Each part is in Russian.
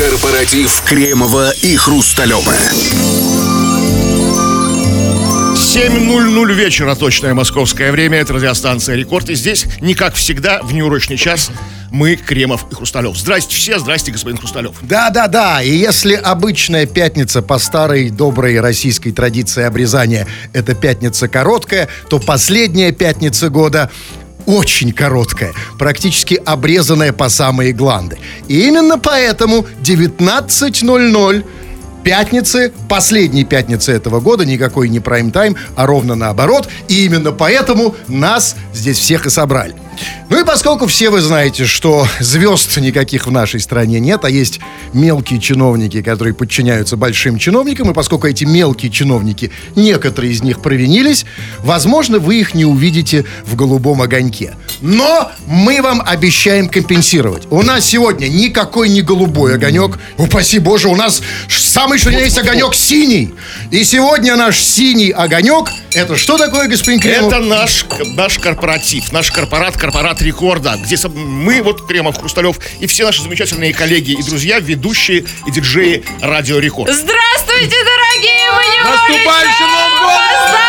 Корпоратив Кремова и Хрусталева. 7.00 вечера, точное московское время. Это радиостанция «Рекорд». И здесь, не как всегда, в неурочный час мы, Кремов и Хрусталев. Здрасте все, здрасте, господин Хрусталев. Да-да-да, и если обычная пятница по старой доброй российской традиции обрезания это пятница короткая, то последняя пятница года очень короткая, практически обрезанная по самые гланды. И именно поэтому 19.00 пятницы, последней пятницы этого года, никакой не прайм-тайм, а ровно наоборот. И именно поэтому нас здесь всех и собрали. Ну и поскольку все вы знаете, что звезд никаких в нашей стране нет, а есть мелкие чиновники, которые подчиняются большим чиновникам, и поскольку эти мелкие чиновники, некоторые из них провинились, возможно, вы их не увидите в голубом огоньке. Но мы вам обещаем компенсировать. У нас сегодня никакой не голубой огонек. Упаси боже, у нас самый что есть огонек синий. И сегодня наш синий огонек, это что такое, господин Кремов? Это наш, наш корпоратив, наш корпорат, корпорат рекорда, где мы, вот Кремов, Хрусталев и все наши замечательные коллеги и друзья, ведущие и диджеи Радио Рекорд. Здравствуйте, дорогие! Мы не Наступающим Новым годом!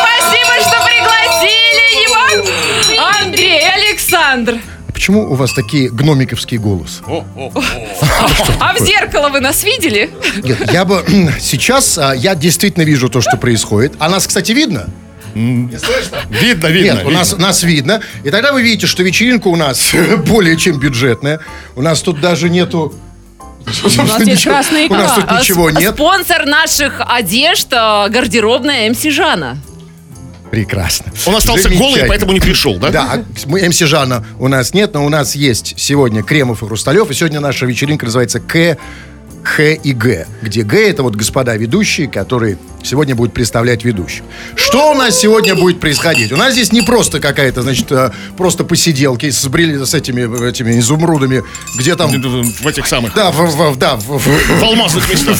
Спасибо, что пригласили его! Андрей, Александр! Почему у вас такие гномиковские голос? А в зеркало вы нас видели? Нет, я бы сейчас, а, я действительно вижу то, что происходит. А нас, кстати, видно? Не слышно? Видно, видно. Нет, у нас, нас видно. И тогда вы видите, что вечеринка у нас более чем бюджетная. У нас тут даже нету У нас есть красный У нас тут А, ничего нет. Спонсор наших одежд а, гардеробная МС Жана. Прекрасно. Он остался голый, поэтому не пришел, да? Да, мы- МС Жана у нас нет, но у нас есть сегодня Кремов и Хрусталев. И сегодня наша вечеринка называется К, Х и Г. Где Г это вот господа ведущие, которые сегодня будут представлять ведущих. Что у нас сегодня будет происходить? У нас здесь не просто какая-то, значит, э, просто посиделки с, брили, с этими, этими изумрудами, где там... В этих самых. Да, в, в- да, в- в- В алмазных местах.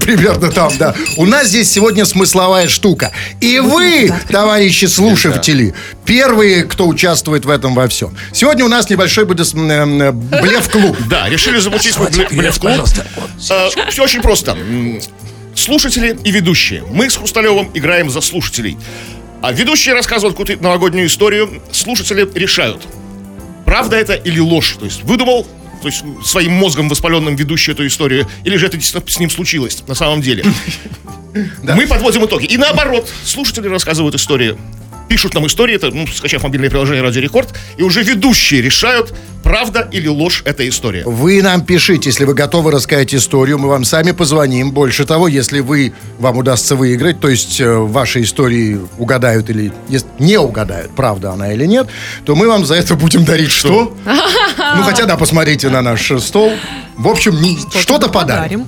Примерно там, да. У нас здесь сегодня смысловая штука. И вы, товарищи слушатели, первые, кто участвует в этом во всем. Сегодня у нас небольшой будет м, м, блеф-клуб. Да, решили замутить свой бле- блеф-клуб. Все очень просто. Слушатели и ведущие. Мы с Хрусталевым играем за слушателей. А ведущие рассказывают какую-то новогоднюю историю. Слушатели решают, правда это или ложь. То есть выдумал то есть своим мозгом воспаленным ведущий эту историю, или же это действительно с ним случилось на самом деле. Мы подводим итоги. И наоборот, слушатели рассказывают истории, пишут нам истории, это, ну, скачав мобильное приложение Радио Рекорд, и уже ведущие решают, правда или ложь эта история. Вы нам пишите, если вы готовы рассказать историю, мы вам сами позвоним. Больше того, если вы, вам удастся выиграть, то есть э, ваши истории угадают или не угадают, правда она или нет, то мы вам за это будем дарить что? Ну, хотя, да, посмотрите на наш стол. В общем, что-то подарим.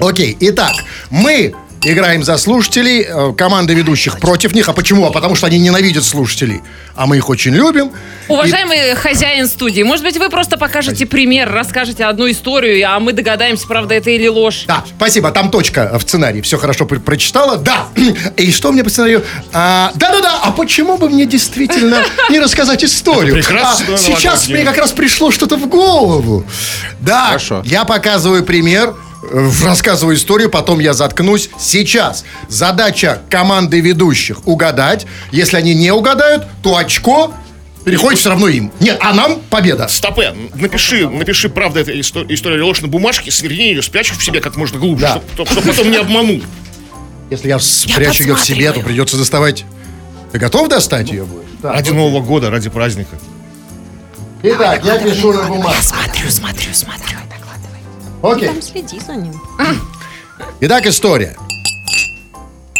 Окей, итак, мы играем за слушателей, э, команда ведущих против них. А почему? А потому что они ненавидят слушателей. А мы их очень любим. Уважаемый хозяин студии, может быть, вы просто покажете пример, расскажете одну историю, а мы догадаемся, правда это или ложь. Да, спасибо, там точка в сценарии. Все хорошо пр- прочитала. Да. И что мне по сценарию? А, Да-да-да, а почему бы мне действительно не рассказать историю? Прекрасно, А, Сейчас мне как раз пришло что-то в голову. Да, Хорошо. я показываю пример, рассказываю историю, потом я заткнусь. Сейчас задача команды ведущих угадать. Если они не угадают, то очко переходит все равно им. Нет, а нам победа. Стопе, напиши, напиши, правда исто- история или ложь на бумажке, сверни ее, спрячь в себе как можно глубже, Да. чтобы потом не обманул. Если я спрячу ее в себе, то придется доставать. Ты готов достать ее будет? Ради Нового года, ради праздника. Итак, я пишу на бумагу. Смотрю, смотрю, смотрю. Окей. Там следи за ним. Итак, история.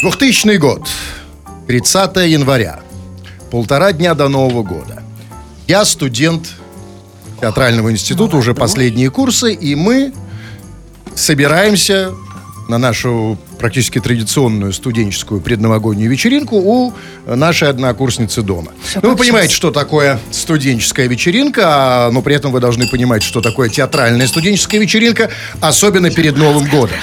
2000 год. 30 января. Полтора дня до Нового года. Я студент театрального института, уже последние курсы, и мы собираемся на нашу практически традиционную студенческую предновогоднюю вечеринку у нашей однокурсницы дома. ну, вы понимаете, что такое студенческая вечеринка, но при этом вы должны понимать, что такое театральная студенческая вечеринка, особенно перед Новым годом.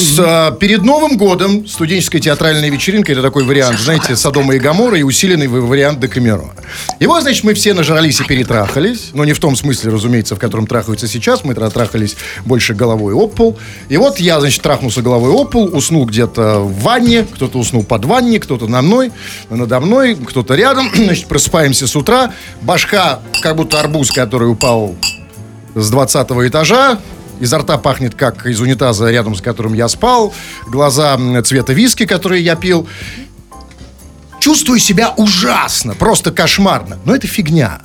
С, а, перед Новым годом студенческая театральная вечеринка, это такой вариант, знаете, Содома и Гамора и усиленный вариант Декамерона. Вот, значит, мы все нажрались и перетрахались, но не в том смысле, разумеется, в котором трахаются сейчас, мы трахались больше головой об пол. И вот я, значит, трахнулся головой об пол, уснул где-то в ванне, кто-то уснул под ванне, кто-то на мной, надо мной, кто-то рядом, значит, просыпаемся с утра, башка, как будто арбуз, который упал с 20 этажа. Изо рта пахнет, как из унитаза, рядом с которым я спал. Глаза цвета виски, которые я пил. Чувствую себя ужасно, просто кошмарно. Но это фигня.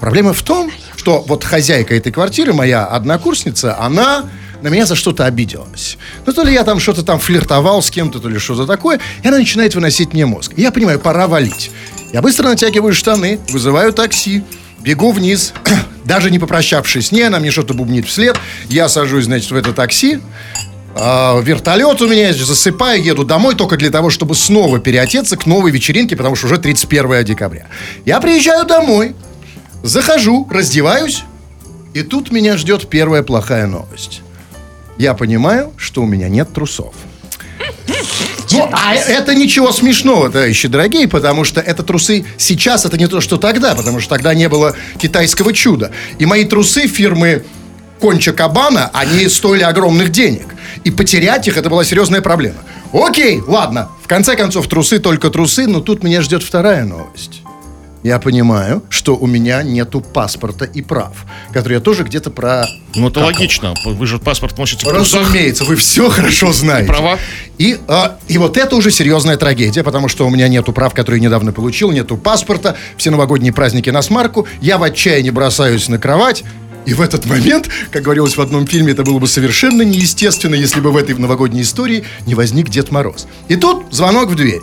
Проблема в том, что вот хозяйка этой квартиры, моя однокурсница, она на меня за что-то обиделась. Ну, то ли я там что-то там флиртовал с кем-то, то ли что-то такое, и она начинает выносить мне мозг. Я понимаю, пора валить. Я быстро натягиваю штаны, вызываю такси, бегу вниз, даже не попрощавшись с ней, она мне что-то бубнит вслед. Я сажусь, значит, в это такси, а, вертолет у меня засыпаю, еду домой только для того, чтобы снова переодеться к новой вечеринке, потому что уже 31 декабря. Я приезжаю домой, захожу, раздеваюсь, и тут меня ждет первая плохая новость. Я понимаю, что у меня нет трусов. Ну, а это ничего смешного, товарищи дорогие, потому что это трусы сейчас, это не то, что тогда, потому что тогда не было китайского чуда. И мои трусы фирмы Конча Кабана, они стоили огромных денег. И потерять их, это была серьезная проблема. Окей, ладно, в конце концов, трусы только трусы, но тут меня ждет вторая новость. Я понимаю, что у меня нету паспорта и прав, которые я тоже где-то про... Ну, это логично. Вы же паспорт носите в. Разумеется, вы все хорошо знаете. права? И, а, и вот это уже серьезная трагедия, потому что у меня нету прав, которые недавно получил, нету паспорта, все новогодние праздники на смарку, я в отчаянии бросаюсь на кровать, и в этот момент, как говорилось в одном фильме, это было бы совершенно неестественно, если бы в этой новогодней истории не возник Дед Мороз. И тут звонок в дверь.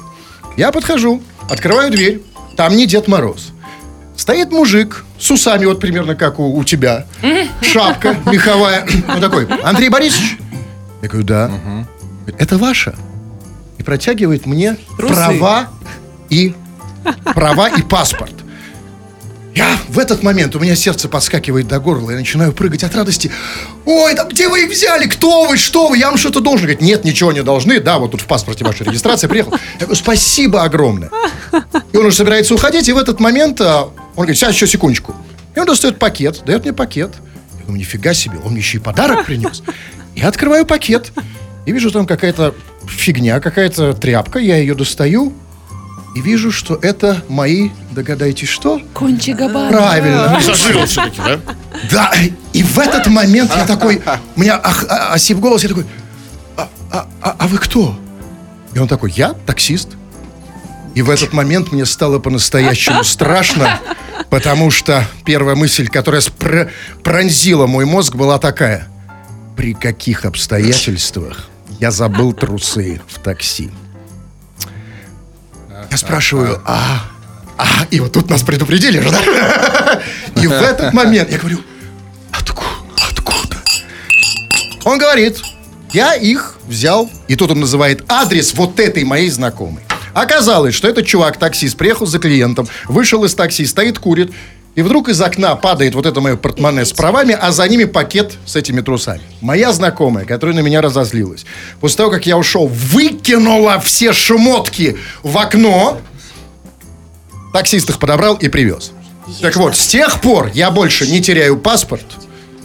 Я подхожу, открываю дверь, там не Дед Мороз. Стоит мужик с усами, вот примерно как у, у тебя. Шапка меховая. Он такой, Андрей Борисович? Я говорю, да. Это ваше. И протягивает мне права и права и паспорт. Я в этот момент, у меня сердце подскакивает до горла, я начинаю прыгать от радости. Ой, да где вы их взяли? Кто вы? Что вы? Я вам что-то должен. Говорит, нет, ничего не должны. Да, вот тут в паспорте ваша регистрация приехал. Я говорю, спасибо огромное. И он уже собирается уходить, и в этот момент а, он говорит, сейчас еще секундочку. И он достает пакет, дает мне пакет. Я думаю, нифига себе, он мне еще и подарок принес. Я открываю пакет и вижу там какая-то фигня, какая-то тряпка. Я ее достаю и вижу, что это мои, догадайтесь, что? Кончи Габара. Правильно. Зажил все-таки, да? Да, и в этот момент я такой, у меня а- осип голос, я такой, а, а- а- а вы кто? И он такой, я таксист. И в этот момент мне стало по-настоящему страшно, потому что первая мысль, которая спр- пронзила мой мозг, была такая. При каких обстоятельствах я забыл трусы в такси? Я спрашиваю, а, а, и вот тут нас предупредили же, да? И в этот момент я говорю, откуда, откуда? Он говорит, я их взял, и тут он называет адрес вот этой моей знакомой. Оказалось, что этот чувак, таксист, приехал за клиентом, вышел из такси, стоит, курит, и вдруг из окна падает вот это мое портмоне с правами, а за ними пакет с этими трусами. Моя знакомая, которая на меня разозлилась, после того, как я ушел, выкинула все шмотки в окно, таксист их подобрал и привез. Так вот, с тех пор я больше не теряю паспорт,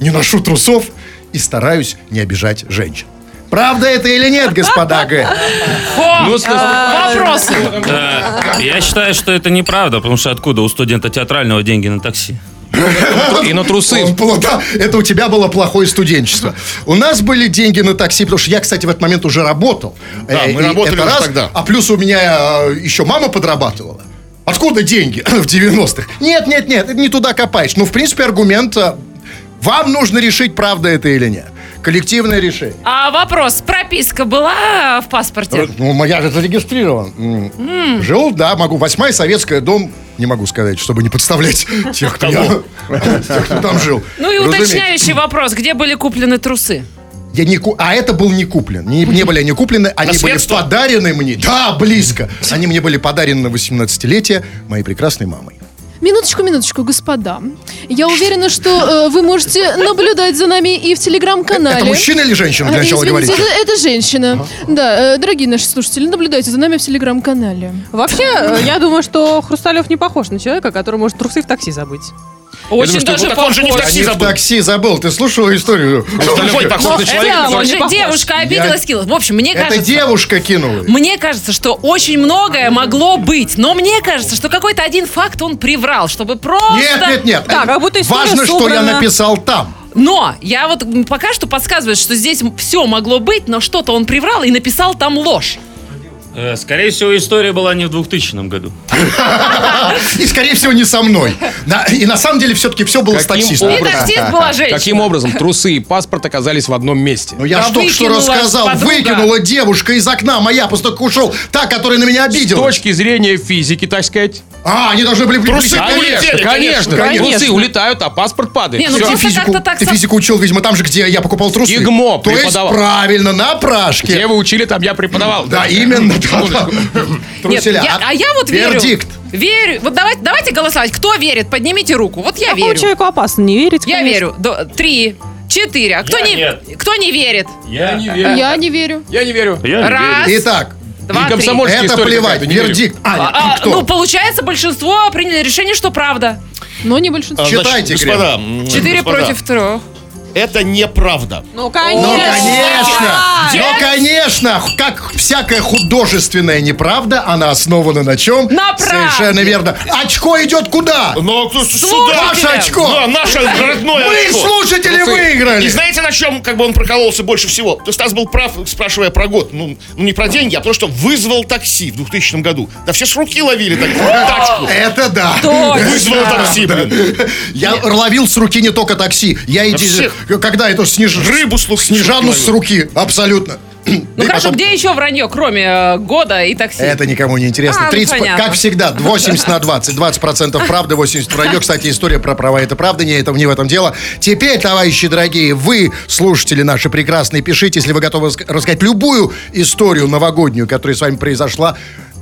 не ношу трусов и стараюсь не обижать женщин. Правда это или нет, господа Г? Ну, слушай, Вопросы. Да. Я считаю, что это неправда, потому что откуда у студента театрального деньги на такси? и на трусы. Он был- да, это у тебя было плохое студенчество. У нас были деньги на такси, потому что я, кстати, в этот момент уже работал. Да, Э, мы и работали это уже раз. тогда. А плюс у меня э, еще мама подрабатывала. Откуда деньги в 90-х? Нет, нет, нет, не туда копаешь. Ну, в принципе, аргумент... э, Вам нужно решить, правда это или нет. Коллективное решение. А вопрос, прописка была в паспорте? Ну, я же зарегистрирован. М. Жил, да, могу. Восьмая советская, дом, не могу сказать, чтобы не подставлять тех, кто, я- тех, кто там жил. Ну и Разумеется. уточняющий вопрос, где были куплены трусы? Я не ку- А это был не куплен. Не, не были они куплены, они были Наследство? подарены мне. Да, близко. Они мне были подарены на 18-летие моей прекрасной мамой. Минуточку, минуточку, господа. Я уверена, что э, вы можете наблюдать за нами и в телеграм-канале. Это мужчина или женщина, для А, начала Извините, говорите? это, это женщина. Да, э, дорогие наши слушатели, наблюдайте за нами в телеграм-канале. Вообще, э, я думаю, что Хрусталев не похож на человека, который может трусы в такси забыть. Очень думаю, что- даже ну, так он же не в такси Не в забыл. такси забыл. Ты слушала историю? Это он же девушка обиделась, кинулась. В общем, мне Это кажется... девушка кинула. Мне кажется, что очень многое могло быть, но мне кажется, что какой-то один факт он приврал, чтобы просто... Нет, нет, нет. Да, как будто Важно, что я написал там. Но я вот пока что подсказывает, что здесь все могло быть, но что-то он приврал и написал там ложь. Э, Скорее всего, история была не в 2000 году. И, скорее всего, не со мной. И на самом деле все-таки все было с Каким таксистом. И образом? таксист была женщина. Каким образом трусы и паспорт оказались в одном месте? Ну, я только что выкинула рассказал. Выкинула девушка из окна моя, после того, как ушел. Та, которая на меня С обидела. точки зрения физики, так сказать. А, они должны были Трусы улетели, конечно, конечно. Трусы улетают, а паспорт падает. Не, ну. Ты физику, ты физику учил, видимо, там же, где я покупал трусы. ИГМО То есть, правильно, на прашке. Где вы учили, там я преподавал. Да, именно. Нет, я- а я вот верю. Вердикт. Верю. Вот давайте, давайте голосовать. Кто верит? Поднимите руку. Вот я Такому верю. человеку опасно не верить, Я конечно. верю. До- Три, четыре. А кто Я не, нет. кто не верит? Я не Я не верю. Я не верю. Я не Раз, Итак, два, И три. комсомольская это история плевать. какая-то, не верю. Вердикт. Аня, А, кто? ну, получается, большинство приняли решение, что правда. Но не большинство. А, значит, Читайте, господа, м, Четыре господа, против трех. Это неправда. Ну, конечно. Ну, конечно! Ну, конечно! Как всякая художественная неправда, она основана на чем? На правде. Совершенно верно. Очко идет куда? Но кто- сюда. Слушайте. Ваше очко! Да, наше родное Вы, очко. слушатели, И выиграли! знаете, на чем как бы он прокололся больше всего? То Стас был прав, спрашивая про год. Ну, ну, не про деньги, а то, что вызвал такси в 2000 году. Да все с руки ловили так, тачку. Это да. Вызвал такси, блин. Я ловил с руки не только такси. Я и всех. Когда это сниж... Рыбу с лук- Снежану с руки. Абсолютно. Ну И хорошо, потом- где еще вранье, кроме э, года и такси? Это никому не интересно. А, ну, 30, понятно. как всегда, 80 на 20. 20% правды, 80 вранье. Кстати, история про права это правда, не, это, не в этом дело. Теперь, товарищи дорогие, вы, слушатели наши прекрасные, пишите, если вы готовы рассказать любую историю новогоднюю, которая с вами произошла.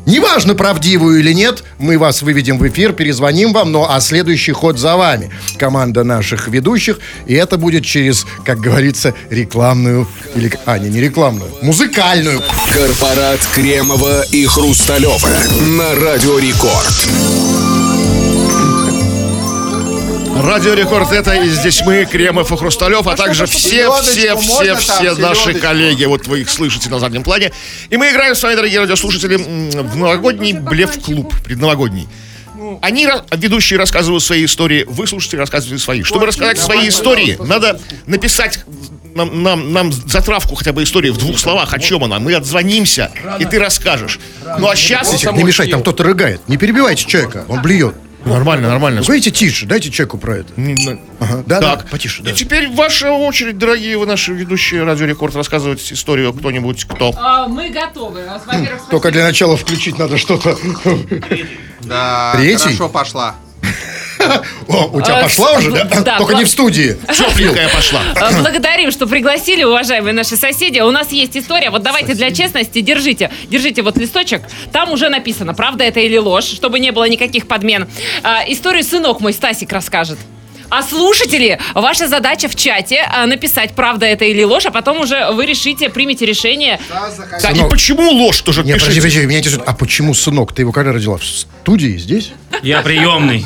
Неважно, правдивую или нет, мы вас выведем в эфир, перезвоним вам, но а следующий ход за вами. Команда наших ведущих, и это будет через, как говорится, рекламную, или, а, не, не рекламную, музыкальную Корпорат Кремова и Хрусталева на Радио Рекорд. Радио Рекорд это и здесь мы, Кремов и Хрусталев, а также все, все, все, все наши коллеги. Вот вы их слышите на заднем плане. И мы играем с вами, дорогие радиослушатели, в новогодний блеф-клуб, предновогодний. Они, ра- ведущие, рассказывают свои истории, вы, слушатели, рассказываете свои. Чтобы рассказать свои истории, надо написать нам, нам, нам затравку хотя бы истории в двух словах, о чем она. Мы отзвонимся, и ты расскажешь. Ну а сейчас... Не мешать, там кто-то рыгает. Не перебивайте человека, он блюет. Нормально, нормально. Говорите тише, дайте человеку про это. Ага, да, да, Так, потише. и да. теперь ваша очередь, дорогие вы наши ведущие Радио Рекорд, рассказывать историю кто-нибудь, кто. А, мы готовы. Во-первых, Только для начала включить надо что-то. Да, Третий? хорошо пошла. У тебя А, пошла уже, да? Только не в студии. Тепленькая пошла. А, Благодарим, что пригласили, уважаемые наши соседи. У нас есть история. Вот давайте для честности держите. Держите вот листочек. Там уже написано, правда это или ложь, чтобы не было никаких подмен. А, историю сынок мой Стасик расскажет. А слушатели, ваша задача в чате а, написать, правда это или ложь, а потом уже вы решите, примете решение. Так, и почему ложь тоже Не, подожди, пишите? подожди, меня интересует, а почему сынок? Ты его когда родила? В студии здесь? Я приемный.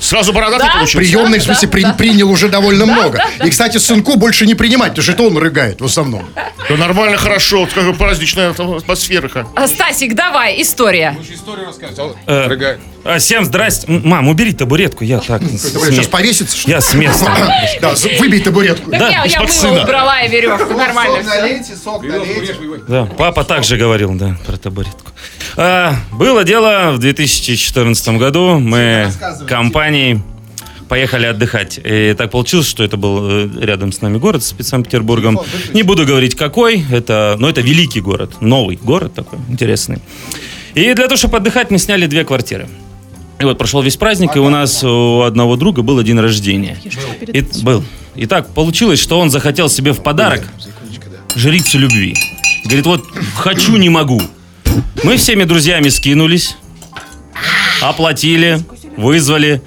Сразу бородатый Да. получился. Приемный, в смысле, при- принял уже довольно много. И, кстати, сынку больше не принимать, потому что это он рыгает в основном. Да нормально, хорошо, вот как праздничная атмосфера. А, Стасик, давай, история. Историю рассказывал. Э, Рыгает. А, Всем здрасте. Мам, убери табуретку, я так. Сейчас повесится, что ли? Я с места. Да, выбей табуретку. Так я, я мыло убрала и веревку, нормально. Да, папа также говорил, да, про табуретку. А, было дело в 2014 году. Мы компанией поехали отдыхать. И так получилось, что это был э, рядом с нами город, с Санкт-Петербургом. Не буду говорить какой, это, но это великий город, новый город такой интересный. И для того, чтобы отдыхать, мы сняли две квартиры. И вот прошел весь праздник, и у нас у одного друга был день рождения. И, был. И так получилось, что он захотел себе в подарок жрицу любви. Говорит, вот хочу, не могу. Мы всеми друзьями скинулись, оплатили. вызвали,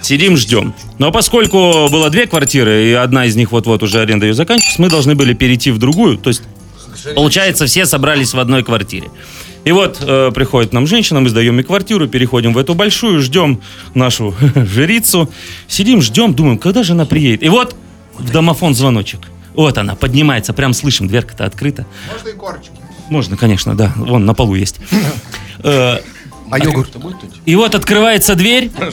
сидим, ждем. Но поскольку было две квартиры, и одна из них вот-вот уже аренда ее заканчивается, мы должны были перейти в другую. То есть, получается, все собрались в одной квартире. И вот э, приходит нам женщина, мы сдаем ей квартиру, переходим в эту большую, ждем нашу жрицу, сидим, ждем, думаем, когда же она приедет. И вот в домофон звоночек. Вот она, поднимается, прям слышим, дверка-то открыта. Можно и корочки. Можно, конечно, да, вон на полу есть. Э, А йогурт? и вот открывается дверь, э,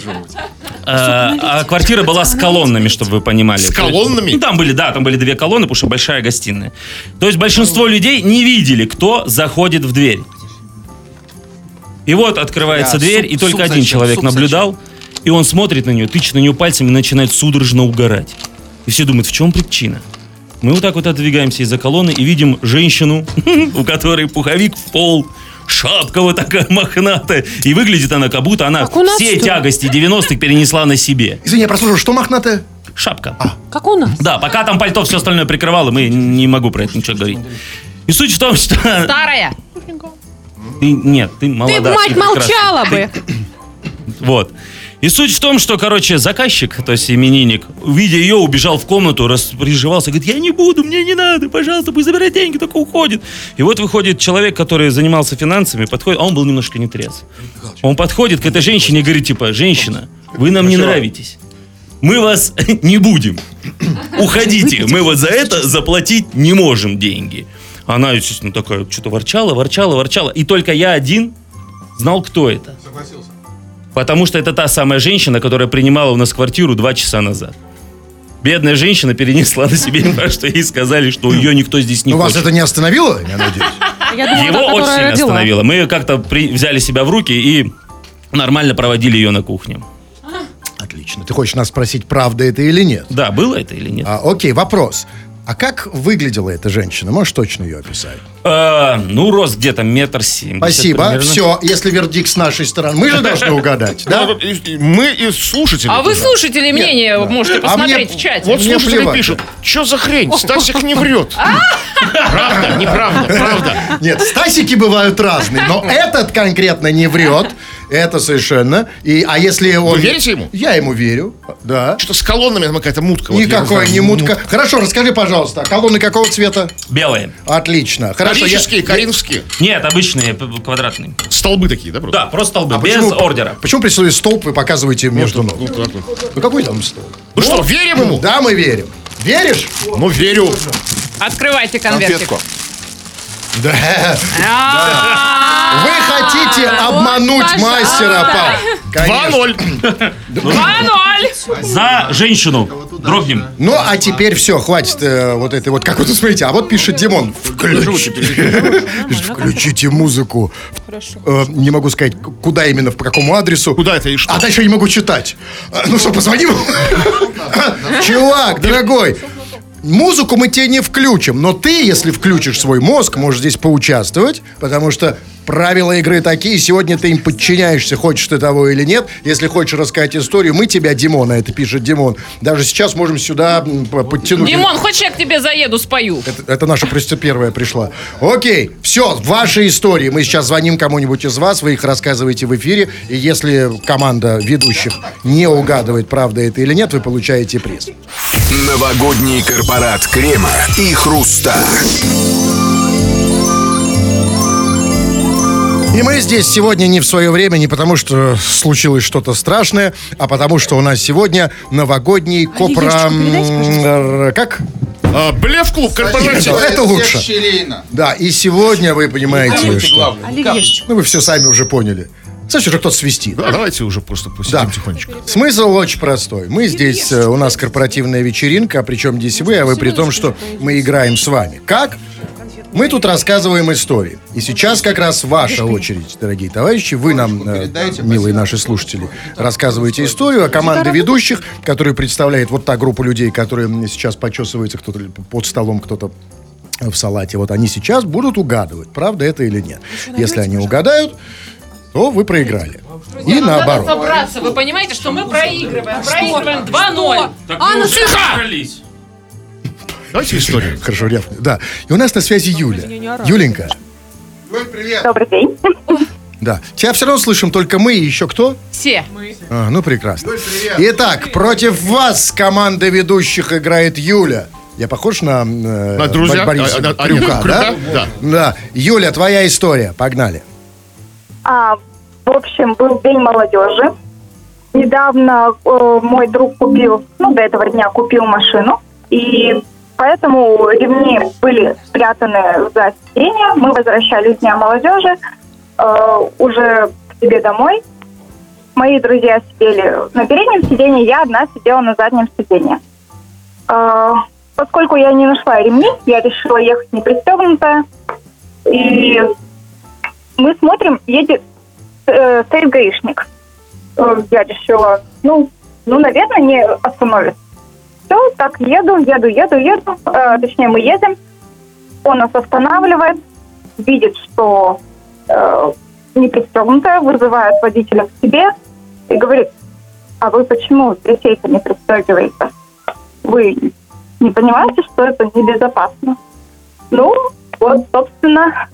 а квартира была с колоннами, чтобы вы понимали. С колоннами? Ну, там были, да, там были две колонны, потому что большая гостиная. То есть большинство людей не видели, кто заходит в дверь. И вот открывается Я дверь, суп- и только суп один зачем? человек Суп наблюдал, и он смотрит на нее, тычет на нее пальцем и начинает судорожно угорать. И все думают, в чем причина? Мы вот так вот отодвигаемся из-за колонны и видим женщину, у которой пуховик в пол, шапка вот такая мохнатая. И выглядит она, как будто она Как нас, все тягости 90-х перенесла на себе. Извини, я прослушал, что мохнатая? Шапка. Как у нас? Да, пока там пальто все остальное прикрывало, мы не могу про это ничего говорить. И суть в том, что... Старая. Ты, нет, ты Ты, молода. б, мать, прекрасна. молчала бы. Вот. И суть в том, что, короче, заказчик, то есть именинник, видя ее, убежал в комнату, распереживался, говорит, я не буду, мне не надо, пожалуйста, пусть забирает деньги, только уходит. И вот выходит человек, который занимался финансами, подходит, а он был немножко не трезв. Он подходит к этой женщине и говорит, типа, женщина, вы нам не нравитесь. Мы вас не будем. Уходите. Мы вот за это заплатить не можем деньги. Она, естественно, такая, что-то ворчала, ворчала, ворчала. И только я один знал, кто это. Согласился. Потому что это та самая женщина, которая принимала у нас квартиру два часа назад. Бедная женщина перенесла на себе, что ей сказали, что ее никто здесь не Ну, вас это не остановило, я надеюсь? Я думала, Его та, очень сильно остановило. Мы как-то при- взяли себя в руки и нормально проводили ее на кухне. Отлично. Ты хочешь нас спросить, правда это или нет? Да, было это или нет? А, окей, вопрос. А как выглядела эта женщина? Можешь точно ее описать? А, ну, рост где-то метр семьдесят. Спасибо. примерно. Все, если вердикт с нашей стороны, мы же должны угадать, да? Ну, Мы и слушатели. А вы слушатели мнение можете А посмотреть в чате. Вот слушатели пишут, что за хрень? Стасик не врет. Правда, неправда, правда. Нет, стасики бывают разные, но этот конкретно не врет. Это совершенно. И, а если он... Вы верите ему? Я ему верю, да. Что-то с колоннами там какая-то мутка. Я знаю. не мутка. Хорошо, расскажи, пожалуйста, а колонны какого цвета? Белые. Отлично. Хорошо. я- Карические, коринфские. Нет, обычные, квадратные. Столбы такие, да, просто? Да, просто столбы, А без почему- ордера. Почему при слове столб вы показываете между ног? Ну, так вот. Ну какой там столб? Ну что, верим ему? Да, мы верим. Веришь? Ну, верю. Открывайте конвертик. Конфетку. Да. А, Вы хотите обмануть мастера, па? Конечно. 2-0. 2-0. За женщину. Дрогнем. Ну, а теперь все, хватит э, вот этой вот, как вы тут смотрите, а вот пишет Димон, включите, Пишет, включите музыку. Э, не могу сказать, куда именно, по какому адресу. Куда это и что? А дальше я не могу читать. А, Ну что, позвоним? Чувак, дорогой, музыку мы тебе не включим, но ты, если включишь свой мозг, можешь здесь поучаствовать, потому что правила игры такие, сегодня ты им подчиняешься, хочешь ты того или нет. Если хочешь рассказать историю, мы тебя, Димон, а это пишет Димон, даже сейчас можем сюда подтянуть. Димон, хочешь я к тебе заеду, спою? Это, это наша просто первая пришла. Окей, все, ваши истории. Мы сейчас звоним кому-нибудь из вас, вы их рассказываете в эфире. И если команда ведущих не угадывает, правда это или нет, вы получаете приз. Новогодний корпорат крема и хруста. И мы здесь сегодня не в свое время, не потому что случилось что-то страшное, а потому что у нас сегодня новогодний копра... Как? А, Блеф-клуб, корпоратив. Это лучше. Да, и сегодня вы понимаете, что... Ну, вы все сами уже поняли. Слышишь, уже кто-то свистит. Да, давайте уже просто посидим Да. тихонечко. Смысл очень простой. Мы здесь, э, у нас корпоративная вечеринка, а причем здесь вы, а вы при том, что мы играем с вами. Как? Мы тут рассказываем истории. И сейчас как раз ваша очередь, дорогие товарищи. Вы нам, э, милые наши слушатели, рассказываете историю, а команда ведущих, которая представляет вот та группа людей, которые сейчас почесываются, кто-то под столом, кто-то в салате, вот они сейчас будут угадывать, правда это или нет. Если они угадают, то вы проиграли. И Надо наоборот. собраться. Вы понимаете, что мы проигрываем. Проигрываем 2-0. А, ну тихо! Давайте историю. Хорошо, рявкну. Да. И у нас на связи Юля. Юленька, Юль, привет. Добрый день. Да. Тебя все равно слышим только мы и еще кто? Все. А, ну прекрасно. Итак, против вас команда ведущих играет Юля. Я похож на, э, На друзья? Бориса А, на- а, Крюка, Крюка? да? Да. Да. Юля, твоя история. Погнали. А, в общем, был День молодежи. Недавно э, мой друг купил, ну, до этого дня купил машину. И поэтому ремни были спрятаны за сиденье. Мы возвращались с Дня молодежи э, уже к себе домой. Мои друзья сидели на переднем сиденье, я одна сидела на заднем сиденье. Э, поскольку я не нашла ремни, я решила ехать не пристегнутая. И мы смотрим, едет э, стоит гаишник. Э, Я решила, ну, ну, наверное, не остановится. Все, так еду, еду, еду, еду. Э, точнее, мы едем. Он нас останавливает, видит, что э, не пристегнутая, вызывает водителя к себе и говорит, а вы почему детей-то не пристегиваете? Вы не понимаете, что это небезопасно? Ну, вот, собственно,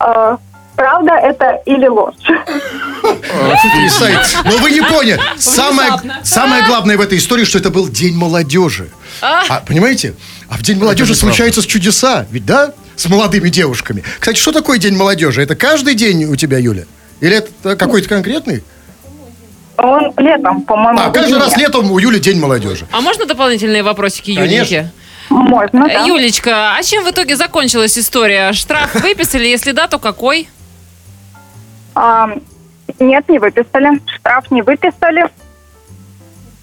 э, правда это или ложь? Но вы не поняли. Самое, главное в этой истории, что это был День молодежи. А, понимаете? А в День молодежи случаются чудеса. Ведь да? С молодыми девушками. Кстати, что такое День молодежи? Это каждый день у тебя, Юля? Или это какой-то конкретный? Он летом, по-моему. А, каждый раз летом у Юли День молодежи. А можно дополнительные вопросики. Юленьке? Можно, да. Юлечка, а чем в итоге закончилась история? Штраф выписали? Если да, то какой? А, нет, не выписали. Штраф не выписали.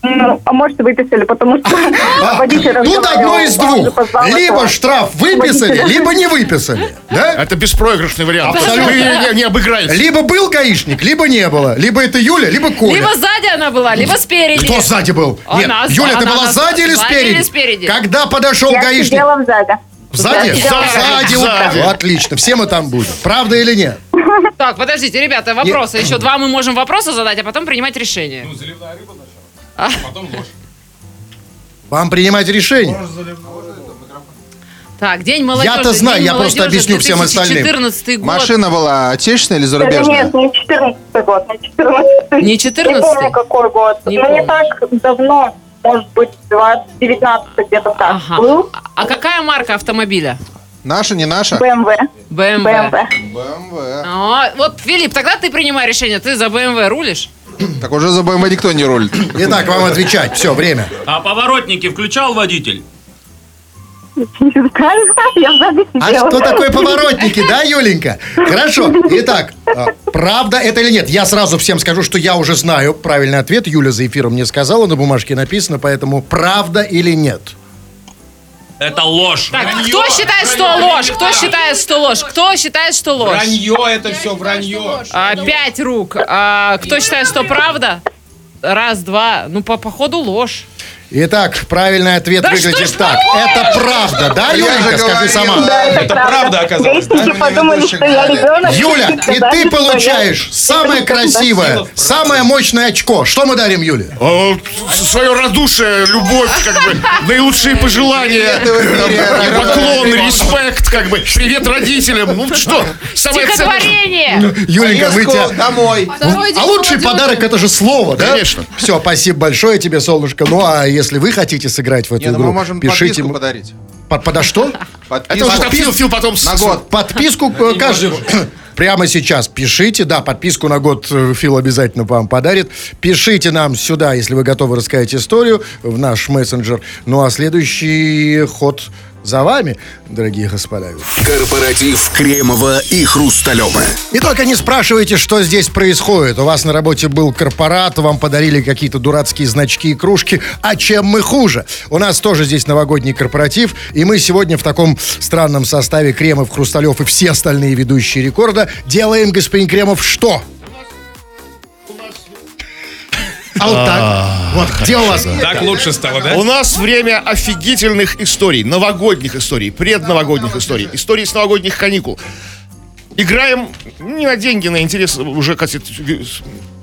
Ну, а может, выписали, потому что А, водитель Тут одно из двух. Либо штраф выписали, либо не выписали. Да? Это беспроигрышный вариант. Абсолютно. Вы не, обыграете. Либо был гаишник, либо не было. Либо это Юля, либо Коля. Либо сзади она была, либо спереди. Кто сзади был? Нет, Юля, ты была сзади или сзади спереди? спереди? Когда подошел Я гаишник? сидела сзади. Сзади? Я сидела Сзади. Сзади. Отлично, все мы там будем. Правда или нет? Так, подождите, ребята, вопросы. Еще два мы можем вопросы задать, а потом принимать решение. Вам принимать решение. Так, День молодежи. Я-то знаю, День я просто объясню всем остальным. 2014 год. Машина была отечественная или зарубежная? нет, не 14 год, не 14 Не Не 14 помню, какой год. Не Но не помнишь. так давно, может быть, 20, 19 где-то так Ага. был. А какая марка автомобиля? Наша, не наша? BMW. BMW. BMW. BMW. А, вот, Филипп, тогда ты принимай решение. Ты за BMW рулишь? Так уже за BMW никто не рулит. Итак, вам отвечать. Все, время. А поворотники включал водитель? Не знаю, я сзади А сидела. что такое поворотники, да, Юленька? Хорошо. Итак, а, правда это или нет? Я сразу всем скажу, что я уже знаю правильный ответ. Юля за эфиром мне сказала, на бумажке написано, поэтому правда или нет? Это ложь. Так, кто считает, что ложь? Кто считает, что ложь? Кто считает, что ложь? Вранье, это все вранье. А, пять рук. А, кто считает, что правда? Раз, два. Ну, по походу ложь. Итак, правильный ответ Да выглядит так. Это правда, да, Я Юленька? же Скажи сама. Да, это, Это правда оказалось, да? Подумали, что я ребенок. Юля, и ты получаешь самое красивое, самое мощное очко. Что мы дарим Юле? Свое радушие, любовь, как бы, наилучшие пожелания, поклон, респект, как бы, привет родителям. Ну что, самое ценное. Стихотворение! Юленька, мы тебя... домой. А лучший подарок это же слово, да? Конечно. Все, спасибо большое тебе, солнышко. Ну а если вы хотите сыграть в эту Не, ну игру, мы можем пишите. подписку подарить. Под, подо что? Подписку. Это Фил, Фил потом... На год. Подписку каждый... Прямо сейчас пишите, да, подписку на год э, Фил обязательно вам подарит. Пишите нам сюда, если вы готовы рассказать историю, в наш мессенджер. Ну а следующий ход за вами, дорогие господа. Корпоратив Кремова и Хрусталева. И только не спрашивайте, что здесь происходит. У вас на работе был корпорат, вам подарили какие-то дурацкие значки и кружки. А чем мы хуже? У нас тоже здесь новогодний корпоратив, и мы сегодня в таком странном составе Кремов, Хрусталев и все остальные ведущие рекорда делаем, господин Кремов, что? А вот так. Вот где у вас? Так лучше стало, да? У нас время офигительных историй, новогодних историй, предновогодних историй, историй с новогодних каникул. Играем не на деньги, на интерес. Уже, кстати,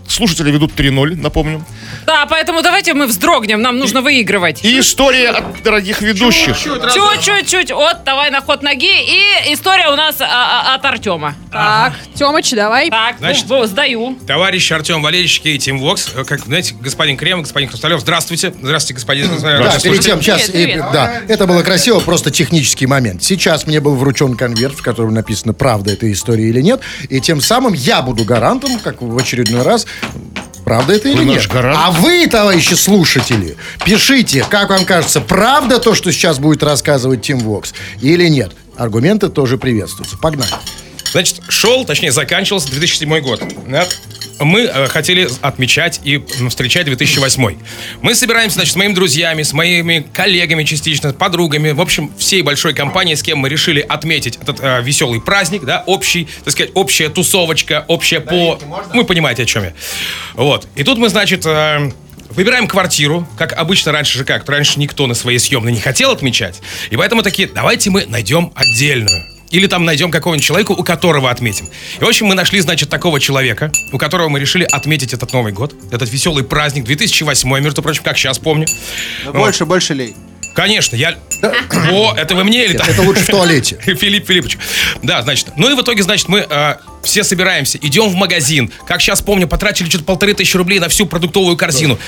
слушатели ведут 3-0, напомню. Да, поэтому давайте мы вздрогнем, нам нужно выигрывать. И история от дорогих ведущих. Чуть-чуть-чуть. Вот, давай на ход ноги. И история у нас а, а, от Артема. Так, Тёмыч, давай. Так, Значит- ну, во, сдаю. Товарищ Артем Валерьевич и Тим Вокс, э, как, знаете, господин Крем, господин Хрусталев, здравствуйте. Здравствуйте, господин Да, перед тем, сейчас, Привет, привет. э, да, это было красиво, просто технический момент. Сейчас мне был вручен конверт, в котором написано, правда эта история или нет, и тем самым я буду гарантом, как в очередной раз, правда это или Вы нет. наш гарант. А вы, товарищи слушатели, пишите, как вам кажется, правда то, что сейчас будет рассказывать Тим Вокс, или нет. Аргументы тоже приветствуются. Погнали. Значит, шел, точнее, заканчивался 2007 год. Да? Мы э, хотели отмечать и встречать 2008. Мы собираемся, значит, с моими друзьями, с моими коллегами частично, подругами, в общем, всей большой компанией, с кем мы решили отметить этот э, веселый праздник, да, общий, так сказать, общая тусовочка, общая по... Вы понимаете, о чем я. Вот. И тут мы, значит, э, Выбираем квартиру, как обычно раньше же как, раньше никто на своей съемной не хотел отмечать, и поэтому такие, давайте мы найдем отдельную. Или там найдем какого-нибудь человека, у которого отметим. И, в общем, мы нашли, значит, такого человека, у которого мы решили отметить этот Новый год, этот веселый праздник, 2008, между прочим, как сейчас помню. Ну, Больше, больше лей. Конечно, я... О, это вы мне или так? Это лучше в туалете. Филипп Филиппович. Да, значит. Ну и в итоге, значит, мы э, все собираемся, идем в магазин. Как сейчас помню, потратили что-то полторы тысячи рублей на всю продуктовую корзину.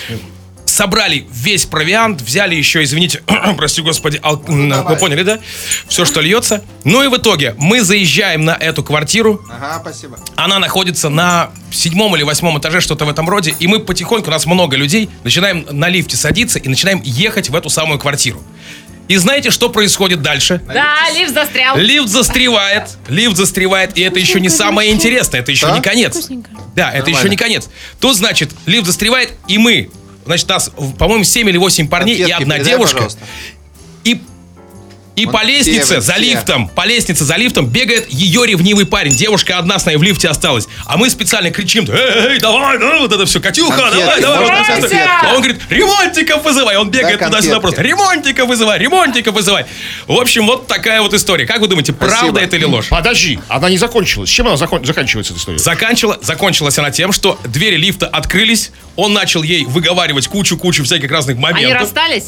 Собрали весь провиант, взяли еще, извините, прости господи, ал- м, вы поняли, да? Все, что льется. Ну и в итоге мы заезжаем на эту квартиру. Ага, спасибо. Она находится на седьмом или восьмом этаже, что-то в этом роде. И мы потихоньку, у нас много людей, начинаем на лифте садиться и начинаем ехать в эту самую квартиру. И знаете, что происходит дальше? Да, лифт застрял. Лифт застревает, лифт застревает, и это еще не самое интересное, это еще Да? не конец. Вкусненько. Да, это Нормально. еще не конец. Тут, значит, лифт застревает, и мы, значит, нас, по-моему, 7 или 8 парней и Конфетки одна девушка. пожалуйста. И Вон по все, лестнице вот за все. лифтом, по лестнице за лифтом бегает ее ревнивый парень. Девушка одна с ней в лифте осталась. А мы специально кричим, эй, эй, давай, да, вот это все, Катюха, Конфетки, давай, давай. можно вот это всё». конфетки? А он говорит, ремонтиков вызывай. Он бегает Да, туда-сюда просто, ремонтиков вызывай, ремонтиков вызывай. В общем, вот такая вот история. Как вы думаете, правда Спасибо. это или ложь? Подожди, она не закончилась. Чем она закон- заканчивается, эта история? Заканчила, закончилась она тем, что двери лифта открылись, он начал ей выговаривать кучу-кучу всяких разных моментов. Они расстались?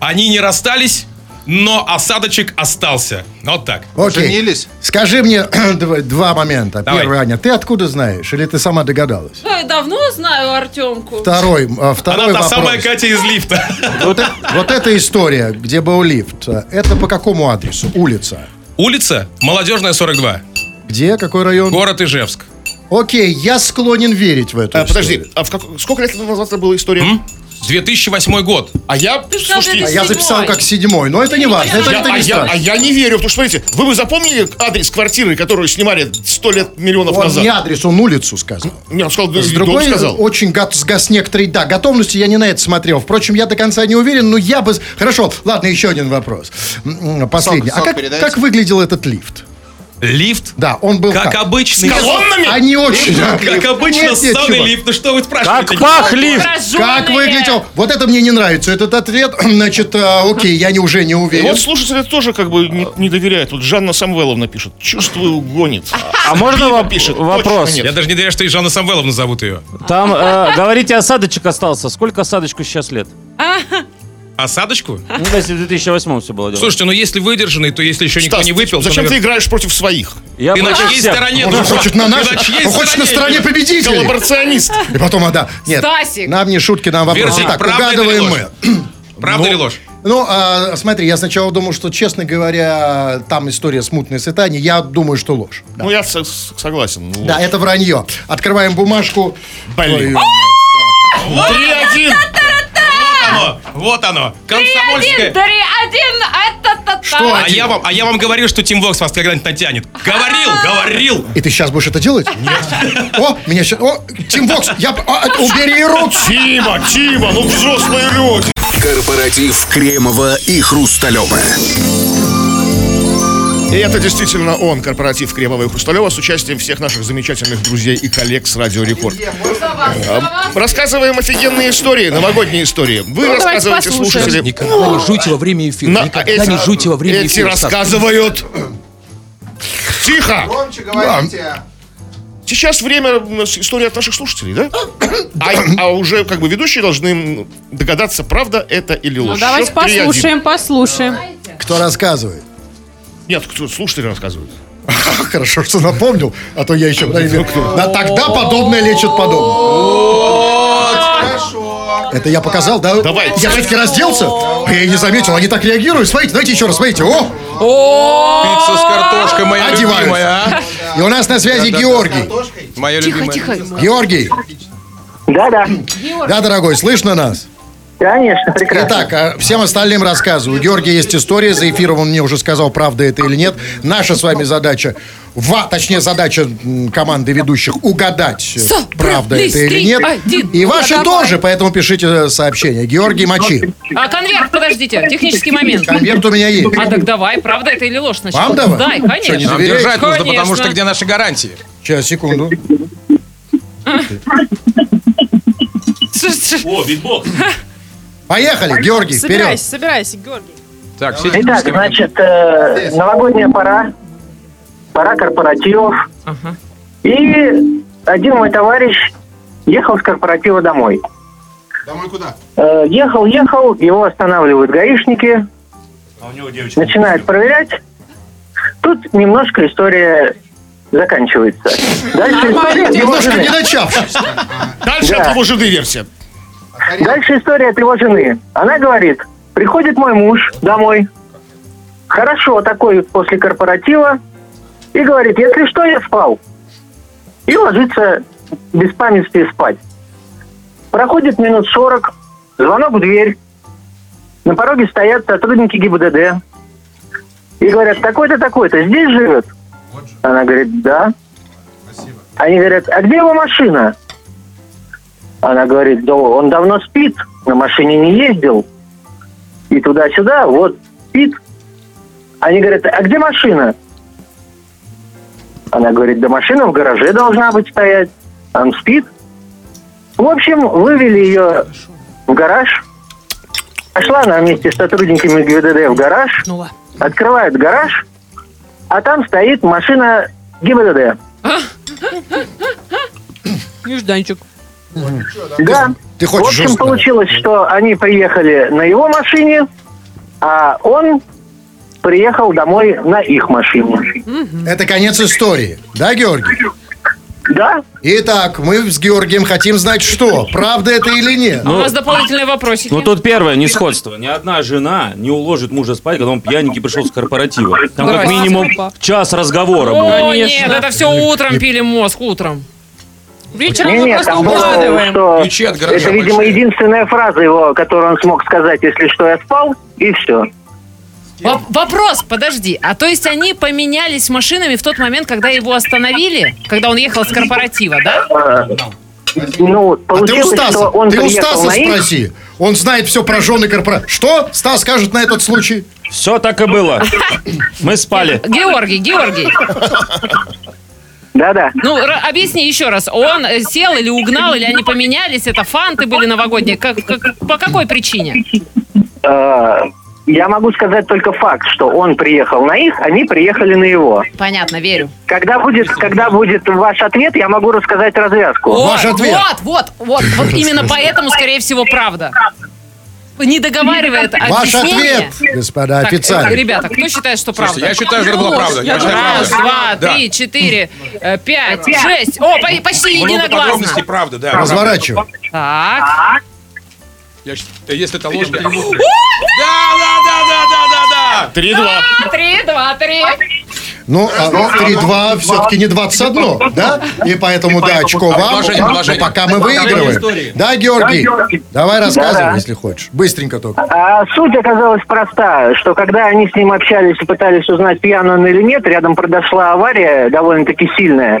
Они не расстались, но осадочек остался. Вот так. Окей. Женились? Скажи мне два, два момента. Давай. Первый, Аня, ты откуда знаешь? Или ты сама догадалась? Ой, давно знаю Артемку. Второй, а, второй Она та вопрос. самая Катя из лифта. Вот, э- вот эта история, где был лифт, э, это по какому адресу? Улица? Улица Молодежная 42. Где? Какой район? Город Ижевск. Окей, я склонен верить в эту А, подожди, а в как- сколько лет назад это была история? М? 2008 год. А я, слушайте, А я записал как седьмой, но это не важно, это, я- это а, не я, страшно. а я не верю, потому что, смотрите, вы бы запомнили адрес квартиры, которую снимали сто лет, миллионов Он назад? не адрес, он улицу сказал. Не, он сказал, С другой, сказал. очень гот- с, некоторой, да, готовностью я не на это смотрел. Впрочем, я до конца не уверен, но я бы... Хорошо, ладно, еще один вопрос. Последний. Сок- а сок как, передайте. как выглядел этот лифт? Лифт. Да, он был Как как? обычный. С кол- колоннами? А не очень. Как обычно, Нет, нет, ссаный чувак. лифт. Ну что вы спрашиваете? Как пах лифт! Как выглядел? Вот это мне не нравится. Этот ответ, значит, а, окей, я не, уже не И уверен. вот слушатели тоже как бы не, не доверяют. Вот Жанна Самвеловна пишет. Чувствую, гонит. А можно воп- пишет. вопрос? Я даже не доверяю, что и Жанна Самвеловна зовут ее. Там, э, говорите, осадочек остался. Сколько осадочку сейчас лет? Осадочку? Ну, да, если в 2008 все было дело. Слушайте, ну если выдержанный, то если еще никто Стас, не выпил, то, зачем ты играешь против своих? я ты на чьей всех. стороне? Он Ну, же хочет на ты нашей, он хочет на стороне победителей. Коллаборационист. И потом, а, да. Нет, Стасик. нам не шутки, нам вопросы. Так, угадываем ложь? мы. Правда или ложь? Ну, а, смотри, я сначала думал, что, честно говоря, там история смутной сытани. Я думаю, что ложь. Да, Ну, я с- согласен. Ну, Да, это вранье. Открываем бумажку. Блин. Твою- 3-1. Оно, вот оно. Один, Комсомольская. три, один, это та Что? А я, вам, а я вам говорил, что Тим Вокс вас когда-нибудь натянет. Говорил, говорил. И ты сейчас будешь это делать? Нет. О, меня сейчас... О, Тим Вокс, я... а, убери руку. Тима, Тима, ну взрослые люди. Корпоратив Кремова и Хрусталева. И это действительно он, корпоратив Кремова и Хрусталева, с участием всех наших замечательных друзей и коллег с Радио Рекорд. А, Рассказываем офигенные истории, новогодние истории. Вы давайте рассказываете, слушатели. Никогда не жуйте во время эфира. На- Никогда не жуйте во время эти эфира. Стас. рассказывают. Тихо! Громче говорите. Сейчас время истории от наших слушателей, да? А, а уже как бы ведущие должны догадаться, правда это или Ну, ложь. давайте Счет 3-1. послушаем, послушаем. Кто рассказывает? Нет, кто, слушатели рассказывают. Хорошо, что напомнил, а то я еще... Да тогда подобное лечит подобное. Это я показал, да? Давай. Я все-таки разделся? А я и не заметил, они так реагируют. Смотрите, давайте еще раз, смотрите. О, Пицца с картошкой, моя любимая, а? и у нас на связи Георгий. Моя Тихо, любимая. тихо. Георгий. Да-да, Да, дорогой, слышно нас? Конечно, прекрасно. Итак, всем остальным рассказываю. У Георгия есть история, за эфиром он мне уже сказал, правда это или нет. Наша с вами задача, ва, точнее задача команды ведущих угадать, э, правда это или нет. один. И ваши тоже, поэтому пишите э, сообщение. Георгий, мочи. А, конверт, подождите, технический момент. Конверт у меня есть. А так давай, правда это или ложь сначала? Вам давай? Дай, Что, не конечно. Нам доверяете? держать нужно, потому что где наши гарантии? Сейчас, секунду. О, битбокс. Поехали, Георгий, вперед. Собирайся, собирайся, Георгий. Так, все Итак, значит, э, новогодняя пора, пора корпоративов. Ага. И один мой товарищ ехал с корпоратива домой. Домой куда? Э, ехал, ехал, его останавливают гаишники, А у него девочка. начинают проверять. Тут немножко история заканчивается. Дальше история Немножко не начавшись. Дальше Да. от его жены версия. Дальше история от его жены. Она говорит, приходит мой муж домой, хорошо такой после корпоратива, и говорит, если что, я спал. И ложится без памяти спать. Проходит минут 40, звонок в дверь. На пороге стоят сотрудники ГИБДД. И говорят, такой-то, такой-то здесь живет? Она говорит, да. Они говорят, а где его машина? Она говорит, да он давно спит, на машине не ездил. И туда-сюда, вот, спит. Они говорят, а где машина? Она говорит, да машина в гараже должна быть стоять. Он спит. В общем, вывели ее в гараж. Пошла она вместе с сотрудниками ГИБДД в гараж. Ну. Открывает гараж, а там стоит машина ГИБДД. Нежданчик. Да. Ты В хочешь общем, жестко? получилось, что они приехали на его машине, а он приехал домой на их машине. Это конец истории. Да, Георгий? Да? Итак, мы с Георгием хотим знать, что, правда это или нет. А у вас дополнительные вопросики? Ну тут первое несходство. Ни одна жена не уложит мужа спать, когда он пьяненький пришел с корпоратива. Там как Здрасте. минимум час разговора будет. О, Конечно. нет, это все утром пили мозг, утром. Вечером Не, мы нет, просто там было, что Ключи от гаража это, видимо, большие. единственная фраза его, которую он смог сказать, если что, я спал, и все. Воп- Вопрос, подожди. А то есть они поменялись машинами в тот момент, когда его остановили? Когда он ехал с корпоратива, да? Ну, А ты у Стаса, он ты у Стаса на их, спроси. Он знает все про жены корпорации. Что Стас скажет на этот случай? Все так и было. Мы спали. Георгий, Георгий. Да-да. Ну, р- объясни еще раз. Он сел или угнал, или они поменялись? Это фанты были новогодние? Как, как- по какой причине? Э, Я могу сказать только факт, что он приехал на их, они приехали на его. Понятно, верю. Когда будет, когда будет ваш ответ, я могу рассказать развязку. О, Ваш ответ. Вот, вот, вот, вот именно поэтому, скорее всего, правда. Не договаривает Ваш объяснение. ответ, господа Так, э, официально. ребята, кто считает, что правда? Слушайте, я считаю, что это была правда. Я считаю, Раз, правда. два, Да. три, четыре, э, пять, шесть. О, по- почти Много единогласно. подробностей, правда, да. Разворачивай. Так. Я щ- э, Если это ложь, я не буду. Да, да, да, да, да, да, да. Три-два. Три, два, три. Ну, а 3-2 все-таки не 21, да? И поэтому, да, очко вам. Но предложение. пока мы выигрываем. Да, Георгий? Давай рассказывай, если хочешь. Быстренько только. А суть оказалась проста, что когда они с ним общались и пытались узнать, пьян он или нет, рядом произошла авария довольно-таки сильная.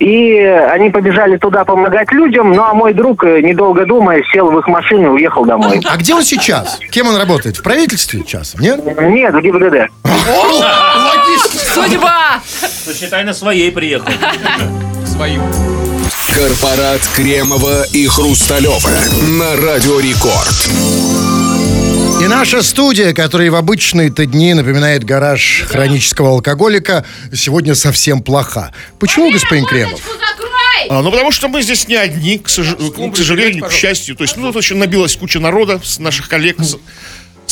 И они побежали туда помогать людям, ну а мой друг, э, недолго думая, сел в их машину и уехал домой. А где он сейчас? Кем он работает? В правительстве часом, нет? Нет, в ГИБДД. Логично. Судьба. Ну, считай, на своей приехал. Своим. Корпорат Кремова и Хрусталева на Радио Рекорд. И наша студия, которая в обычные-то дни напоминает гараж хронического алкоголика, сегодня совсем плоха. Почему, господин Кремов? А, ну, потому что мы здесь не одни, к, сож- к сожалению, к счастью. То есть, ну, тут еще набилась куча народа с наших коллег, с,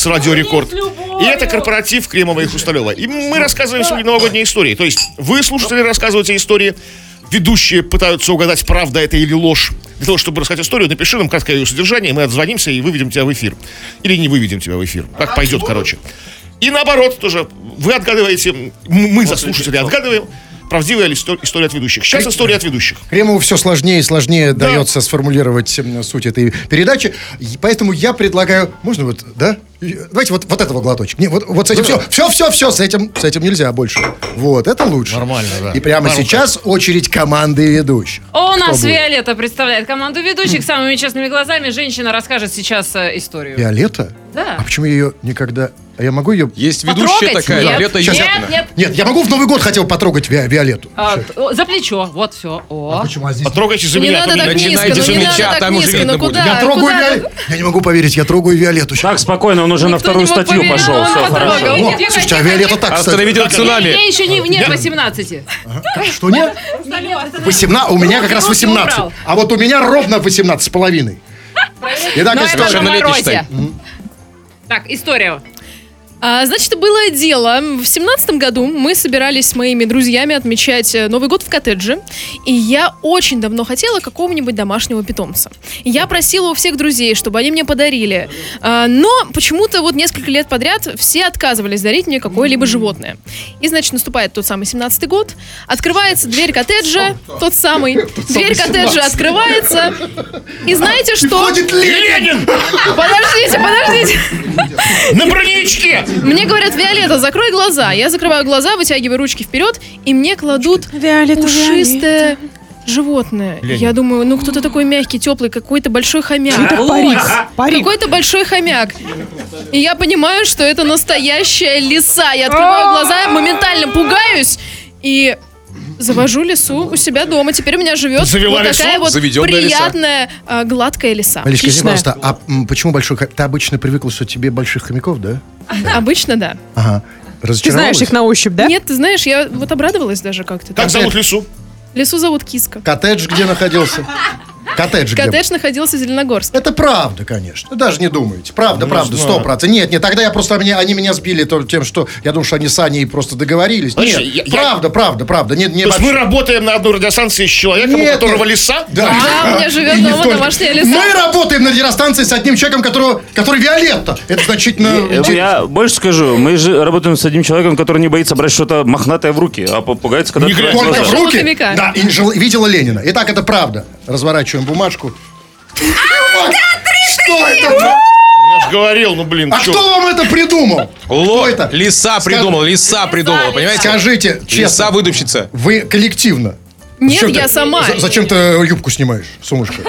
с Радио Рекорд. И это корпоратив Кремова и Хрусталева. И мы рассказываем свои новогодние истории. То есть вы, слушатели, рассказываете истории, ведущие пытаются угадать, правда это или ложь. Для того, чтобы рассказать историю, напиши нам краткое ее содержание, мы отзвонимся и выведем тебя в эфир. Или не выведем тебя в эфир. Как пойдет, короче. И наоборот, тоже, вы отгадываете, мы за слушателей отгадываем, правдивая ли исто- история от ведущих. Сейчас история от ведущих. Кремову все сложнее и сложнее дается сформулировать суть этой передачи. Поэтому я предлагаю... Можно вот, да? Давайте вот, вот этого глоточек. Не, вот, вот с этим все. Все, все, все. С этим, с этим нельзя больше. Вот, это лучше. Нормально, да. И прямо Нормально. сейчас очередь команды ведущих. У нас будет? Виолетта представляет команду ведущих. Самыми честными глазами женщина расскажет сейчас э, историю. Виолетта? Да. А почему я ее никогда... А я могу ее... Есть Потрогать? ведущая такая, Нет. Виолетта Нет, Езякина. нет. Нет, я могу в Новый год хотел потрогать Ви- Виолетту. А, о, за плечо. Вот все. О. Почему? А здесь... Потрогайте за Не меня. а надо так низко, Начинайте ну не мяча, надо так там уже низко, видно ну будет. куда? Я трогаю Куда? Виолетту. Я не могу поверить, я трогаю Виолетту. Так, спокойно, он уже на Никто вторую не мог статью поверить, пошел. он Все потрогал. хорошо. О, тихо, слушайте, а тихо, Виолетта тихо. так, кстати. Остановите Ей цунами. ей еще не, нет 18. Что нет? 18, у меня как раз 18. убрал. А вот у меня ровно 18 с половиной. Итак, Но это история. на морозе. Так, история. А, значит, было дело. В семнадцатом году мы собирались с моими друзьями отмечать э, Новый год в коттедже. И я очень давно хотела какого-нибудь домашнего питомца. Я просила у всех друзей, чтобы они мне подарили. А, но почему-то вот несколько лет подряд все отказывались дарить мне какое-либо животное. И, значит, наступает тот самый семнадцатый год. Открывается дверь коттеджа, тот самый. Дверь коттеджа открывается. И знаете что? Ленин! Подождите, подождите. На броневичке! Мне говорят, Виолетта, закрой глаза. Я закрываю глаза, вытягиваю ручки вперед, и мне кладут Виолетта, пушистое животное. Я думаю, ну кто-то такой мягкий, теплый, какой-то большой хомяк. Парик. Парик. Какой-то большой хомяк. И я понимаю, что это настоящая лиса. Я открываю глаза, моментально пугаюсь и завожу лису у себя дома. Теперь у меня живет Завела вот такая лису? вот Заведенная лиса. приятная а, гладкая лиса. Малечка, скажи, Хищная. пожалуйста, а почему большой хомяк? Ты обычно привыкла, что тебе больших хомяков, да? Обычно да. Ага. Ты знаешь их на ощупь, да? Нет, ты знаешь, я вот обрадовалась даже как-то. Как зовут лису? Лису зовут Киска. Коттедж где находился? Коттедж где? Коттедж находился в Зеленогорске. Это правда, конечно. Даже не думаете. Правда, правда, сто процентов. Нет, нет, тогда я просто меня, они меня сбили то- тем, что я думал, что они с Аней просто договорились. Знаешь, Нет, я- я- правда, правда, правда. Нет, не То есть мы вообще- работаем на одной радиостанции с человеком, Нет, у которого нет. лиса? Да. Да, у меня живет дома домашняя лиса. Мы работаем на радиостанции с одним человеком, которого, который Виолетта. Это значительно... Я больше скажу, мы же работаем с одним человеком, который не боится брать что-то мохнатое в руки, а попугается, когда Не Только в руки. Да, видела Ленина. Итак, это правда. Разворачиваем бумажку. Что это? Я же говорил, ну блин, А чё? кто вам это придумал? Кто Ло, это? лиса придумала, лиса придумала, понимаете? Скажите, честно, Лиса выдумщица. вы коллективно. Нет, Зачем я ты- сама. за- Зачем ты юбку снимаешь, сумушка?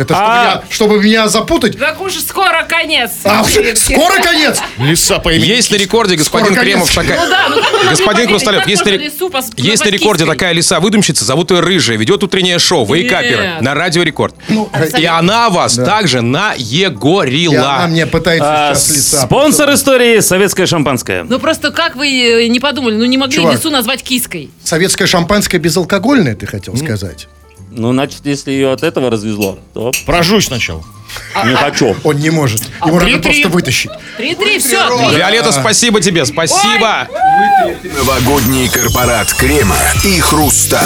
Это чтобы, А. меня, чтобы меня запутать? Так уж скоро конец. А, скоро конец? Лиса по имени Есть на рекорде господин Скоро Кремов такая... Ну да, ну как можно Господин поверить, Хрусталев, как есть на, можно пос- есть на назвать рекорде киской? такая лиса-выдумщица, зовут ее Рыжая, ведет утреннее шоу, вейкапер, Нет. на Радио Рекорд. Ну, И она вас также и она наегорила. мне пытается А, сейчас лиса. Спонсор истории советское шампанское. Ну просто как вы э, не подумали, ну не могли Чувак. лису назвать киской? Советское шампанское безалкогольное, ты хотел сказать? Ну, значит, если ее от этого развезло, то Прожуй сначала. не хочу. Он не может. Ему надо три-три. просто вытащить. Три-три, все. Виолетта, спасибо тебе, спасибо. Новогодний корпорат крема и хруста.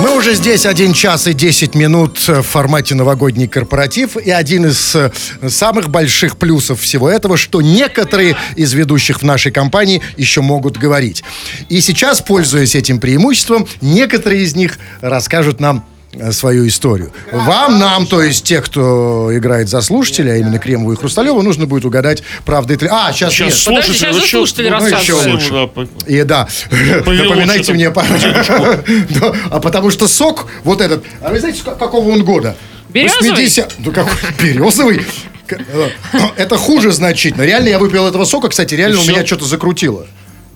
Мы уже здесь один час и 10 минут в формате новогодний корпоратив. И один из э, самых больших плюсов всего этого, что некоторые из ведущих в нашей компании еще могут говорить. И сейчас, пользуясь этим преимуществом, некоторые из них расскажут нам свою историю. Вам, нам, то есть те, кто играет за слушателя, а именно Кремову и Хрусталеву, нужно будет угадать, правда это... А, сейчас, Сейчас нет. слушатели, сейчас чё? слушатели Ну, еще лучше. И да, Повело напоминайте мне, А потому что сок, вот этот, а вы знаете, какого он года? Березовый? 80 Ну, какой? Березовый? Э, Это хуже значительно. Реально я выпил этого сока, кстати, реально у меня что-то закрутило.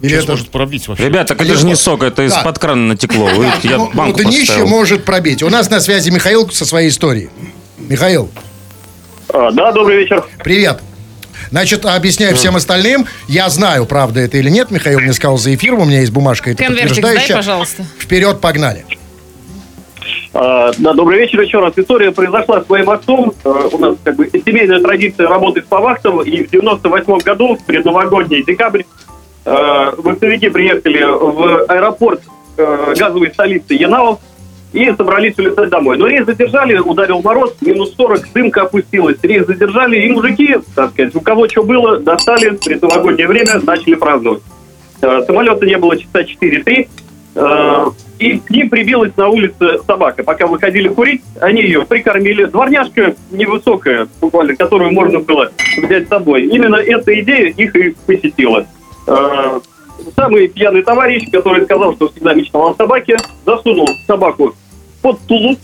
Или это... может пробить вообще. Ребят, так это же не сок, это Да. из-под крана натекло. Вы- Я Ну, ну, банку днище поставил. может пробить. У нас на связи Михаил со своей историей. Михаил, Да, добрый вечер. привет. Значит, объясняю всем остальным. Я знаю, правда это или нет. Михаил мне сказал за эфиром, у меня есть бумажка это Конвертик дай, подтверждающая. пожалуйста. Вперед, погнали. А, Да, добрый вечер еще раз. История произошла с моим отцом. Э, У нас как бы семейная традиция работать по вахтам. И в 98 году, в предновогодний декабрь, э, вахтовики приехали в аэропорт э, газовой столицы Янаул и собрались улетать домой. Но рейс задержали, ударил мороз, минус 40, дымка опустилась. Рейс задержали, и мужики, так сказать, у кого что было, достали в предновогоднее время, начали праздновать. Э, Самолета не было часа 4-3. Э, И к ним прибилась на улице собака. Пока выходили курить, они ее прикормили. Дворняжка невысокая, буквально, которую можно было взять с собой. Именно эта идея их и посетила. Э, Самый пьяный товарищ, который сказал, что всегда мечтал о собаке, засунул собаку под тулуп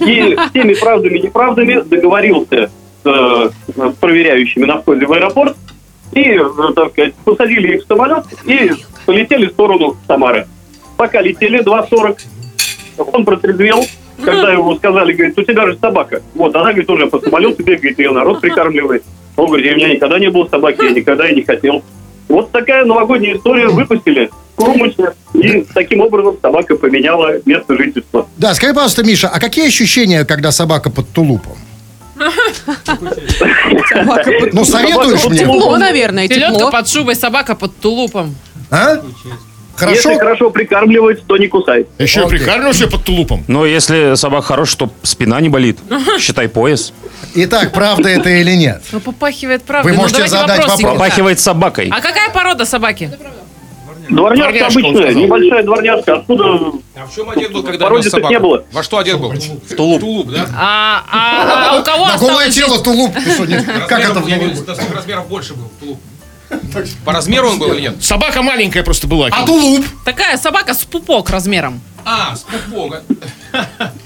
и всеми правдами и неправдами договорился с э, проверяющими на входе в аэропорт и, э, так сказать, посадили их в самолет и полетели в сторону Самары. Пока летели 2.40, он протрезвел, когда ему сказали, говорит, у тебя же собака. Вот, она, говорит, уже по самолету бегает, ее народ прикармливает. Он говорит, у меня никогда не было собаки, я никогда и не хотел. Вот такая новогодняя история выпустили в Крумыче, и таким образом собака поменяла место жительства. Да, скажи, пожалуйста, Миша, а какие ощущения, когда собака под тулупом? Ну, советуешь мне? Тепло, наверное, Селедка тепло. под шубой, собака под тулупом. А? Хорошо? Если хорошо прикармливать, то не кусай. Еще и прикармливаешься под тулупом. Но если собака хорошая, то спина не болит. Считай пояс. Итак, правда это или нет? Ну, попахивает правдой. Вы Ну, можете давайте задать вопрос. Попахивает собакой. А какая порода собаки? Дворняжка Дворняжка, он обычная, сказал. небольшая дворняжка. Откуда А в чем одет был, когда Породистых собаку? не было. Во что одет был? В тулуп. тулуп, да? А, а- а у кого На голое осталось тело тулуп. Ты что, не- Как это? Размером, я говорю, до сколько размеров больше был тулуп? По размеру он был или нет? Собака маленькая просто была. А тулуп? Такая собака с пупок размером. А, с пупога.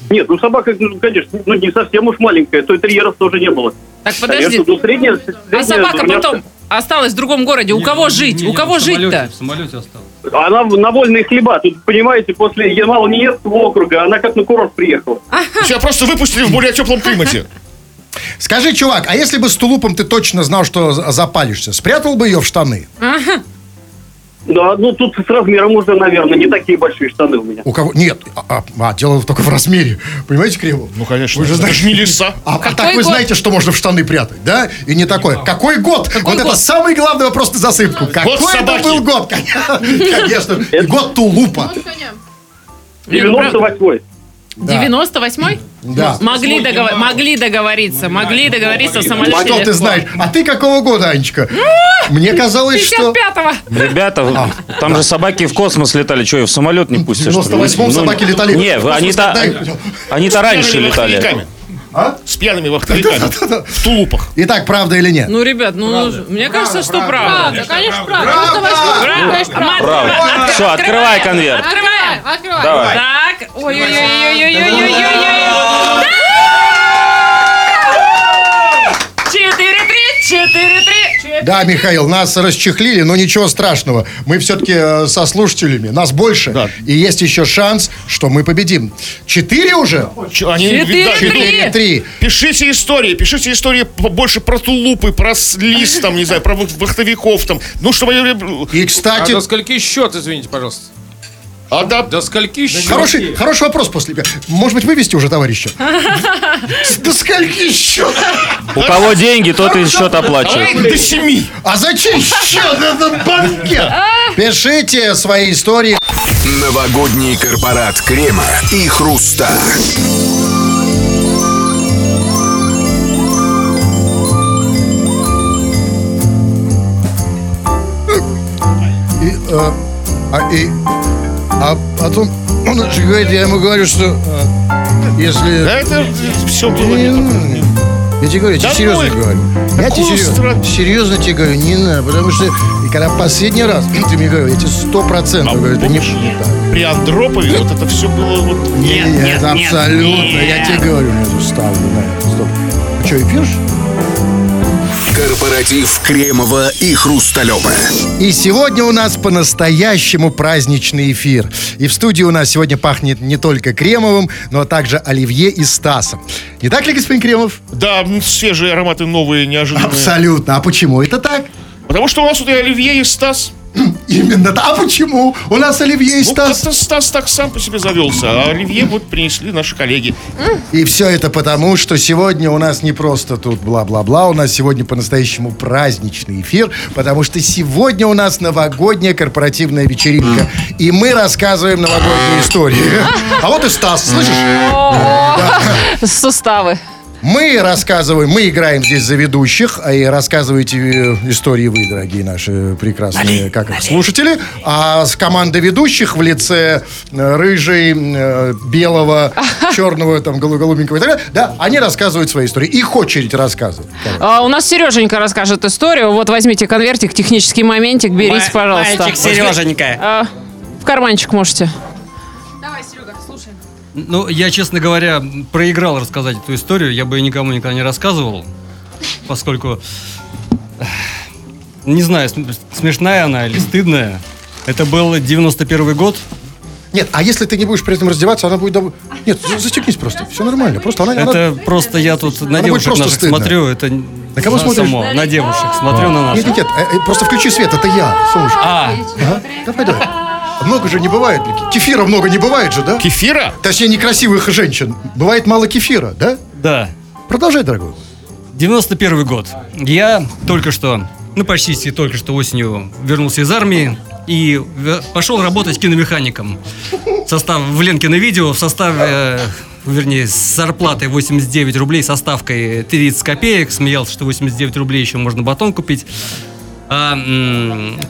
Нет, ну собака, ну, конечно, ну, не совсем уж маленькая, то и терьеров тоже не было. Так, подожди. Конечно, ну, средняя, А средняя собака дворняжка. потом осталась в другом городе. У кого жить? У кого жить-то? В самолете осталось. Она на вольные хлеба. Тут, понимаете, после Ямало-Ненецкого округа она как на курорт приехала. Тебя просто выпустили в более теплом климате. Скажи, чувак, а если бы с тулупом ты точно знал, что за- запалишься, спрятал бы ее в штаны? Да, ну тут с размером уже, наверное, не такие большие штаны у меня. У кого? Нет, а, а, а, дело только в размере. Понимаете, Кремов? Ну, конечно. Вы же это знаете, же не леса. А, а Какой так вы год? знаете, что можно в штаны прятать, да? И не такой. Какой год? вот это год? самый главный вопрос на засыпку. Какой это собаки. был год? Конечно. Год тулупа. 98-й. Да. 98-й? Да. Могли, договор- могли договориться, могли договориться в самолете. Что ты легко. знаешь? А ты какого года, Анечка? Мне казалось, что... 55-го. Ребята, там же собаки в космос летали. Что, ее в самолет не пустишь? В 98-м собаки летали. Не, вы- они-то Космос, они-то раньше Пьяными летали. вахтовиками. А? С пьяными вахтовиками. В тулупах. Итак, правда или нет? Ну, ребят, ну, мне кажется, что правда. Правда, конечно, правда. 98, конечно, правда. Правда. Все, открывай конверт. Открываем. Открывай. Давай. Так, ой-ой-ой-ой-ой-ой-ой-ой. Четыре-три, четыре-три. Да, Михаил, нас расчехлили, но ничего страшного. Мы все-таки со слушателями, нас больше. Да. И есть еще шанс, что мы победим. Четыре уже? Ч- Они, Четыре, да, три. Пишите истории, пишите истории побольше про тулупы, про слиз, там, не знаю, про вах- вахтовиков, там. Ну, чтобы... И, А кстати, до скольки счет, извините, пожалуйста? А да, До скольки счет? хороший, хороший вопрос после. Может быть, вывести уже товарища? До скольки счет? У кого деньги, тот и счет оплачивает. до семи. А зачем счет? Это банкет. Пишите свои истории. Новогодний корпорат крема и хруста. И, э, а, и, а потом он же говорит, я ему говорю, что э, если... Да это все было Не не. Я тебе говорю, я тебе Да серьезно ну, говорю. Я тебе серьезно, серьезно тебе говорю, не надо, потому что когда последний раз ты мне говорил, я тебе сто процентов А говорю, это не, не так. При Андропове вот это все было вот... Не, это абсолютно. Я тебе говорю, я это ставлю на это. Стоп. А что, и пьешь? Корпоратив Кремова и Хрусталева. И сегодня у нас по-настоящему праздничный эфир. И в студии у нас сегодня пахнет не только Кремовым, но также Оливье и Стасом. Не так ли, господин Кремов? Да, свежие ароматы новые, неожиданные. Абсолютно. А почему это так? Потому что у нас тут и Оливье, и Стас. Именно. да. А почему? У нас Оливье и Ну, Стас. как-то Стас так сам по себе завелся, а Оливье вот принесли наши коллеги. И все это потому, что сегодня у нас не просто тут бла-бла-бла, у нас сегодня по-настоящему праздничный эфир, потому что сегодня у нас новогодняя корпоративная вечеринка. И мы рассказываем новогоднюю историю. А вот и Стас, слышишь? Суставы. Мы рассказываем, мы играем здесь за ведущих, а и рассказываете э, истории вы, дорогие наши прекрасные, как их, слушатели. А с командой ведущих в лице э, рыжей, э, белого, черного, там, голу- голубенького и так далее, да, они рассказывают свои истории. Их очередь рассказывать. А, у нас Сереженька расскажет историю. Вот возьмите конвертик, технический моментик, берите, пожалуйста. мальчик Сереженька. А, в карманчик можете. Ну, я, честно говоря, проиграл рассказать эту историю. Я бы ее никому никогда не рассказывал, поскольку... Не знаю, см- смешная она или стыдная. Это был 91 год. Нет, а если ты не будешь при этом раздеваться, она будет... дов- Нет, за- застегнись просто, все нормально. Просто она... она- Это просто я тут на будет девушек наших стыдно. смотрю. Это На кого смотришь? само, на девушек. Смотрю на Нет, наших. нет, нет, э, э, просто включи свет, это я, солнышко. А, Ага. Давай, давай. Много же не бывает. Кефира много не бывает же, да? Кефира? Точнее, некрасивых женщин. Бывает мало кефира, да? да. Продолжай, дорогой. 91 год. Я только что, ну почти только что осенью вернулся из армии и пошел работать киномехаником. Состав в Ленкино видео в составе, э, вернее, с зарплатой 89 рублей, со ставкой 30 копеек. Смеялся, что 89 рублей еще можно батон купить. А,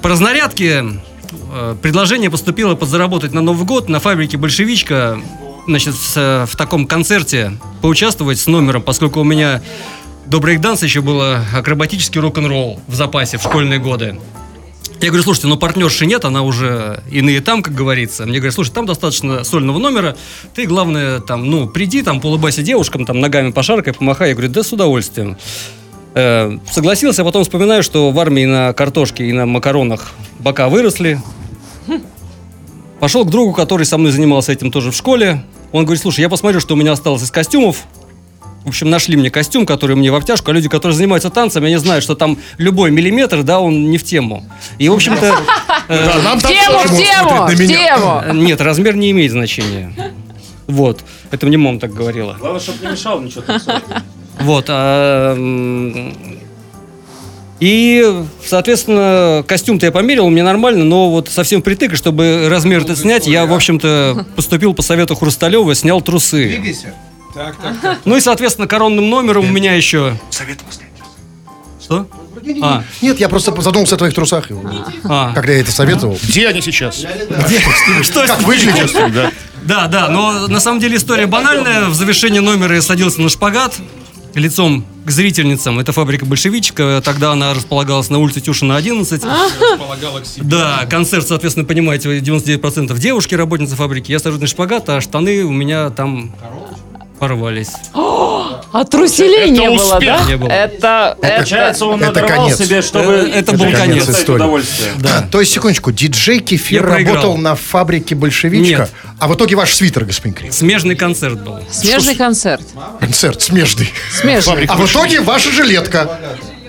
по разнарядке предложение поступило подзаработать на Новый год на фабрике «Большевичка». Значит, с- в таком концерте поучаствовать с номером, поскольку у меня до брейкданса еще было акробатический рок-н-ролл в запасе в школьные годы. Я говорю, слушайте, ну партнерши нет, она уже иные там, как говорится. Мне говорят, слушай, там достаточно сольного номера, ты, главное, там, ну, приди, там, полыбайся девушкам, там, ногами пошаркай, помахай. Я говорю, да с удовольствием. Э, согласился, а потом вспоминаю, что в армии на картошке и на макаронах бока выросли. Пошел к другу, который со мной занимался этим тоже в школе. Он говорит, слушай, я посмотрю, что у меня осталось из костюмов. В общем, нашли мне костюм, который мне в обтяжку, а люди, которые занимаются танцами, они знают, что там любой миллиметр, да, он не в тему. И, в общем-то... э, Да, нам В тему, в тему, в тему. э, Нет, размер не имеет значения. Вот. Это мне мама так говорила. Главное, чтобы не мешал ничего танцевать. Вот. И, соответственно, костюм-то я померил, мне нормально, но вот совсем впритык, и чтобы размер этот снять, я, в общем-то, поступил по совету Хрусталева, снял трусы. Так, так, так. Ну и, соответственно, коронным номером у меня еще... Что? А, Нет, я просто задумался о твоих трусах. а. Когда я это советовал. Где они сейчас? Что Как выглядишь? Да. Да, да, но на самом деле история банальная. В завершении номера я садился на шпагат лицом к зрительницам. Это фабрика большевичка. Тогда она располагалась на улице Тюшина 11. Полагала к себе. Да, концерт, соответственно, понимаете, 99% девушки, работницы фабрики. Я сажусь на шпагат, а штаны у меня там порвались. А труселей Это не было, успех. да? Не было. Это, это... Получается, он Это надорвал конец. себе, чтобы... Э, это был конец конец. истории. удовольствие. А, То есть, секундочку, диджей Кефир работал на фабрике большевичка, Нет. а в итоге ваш свитер, господин Крем. Смежный концерт был. Смежный концерт. Концерт смежный. Смежный. А в итоге ваша жилетка.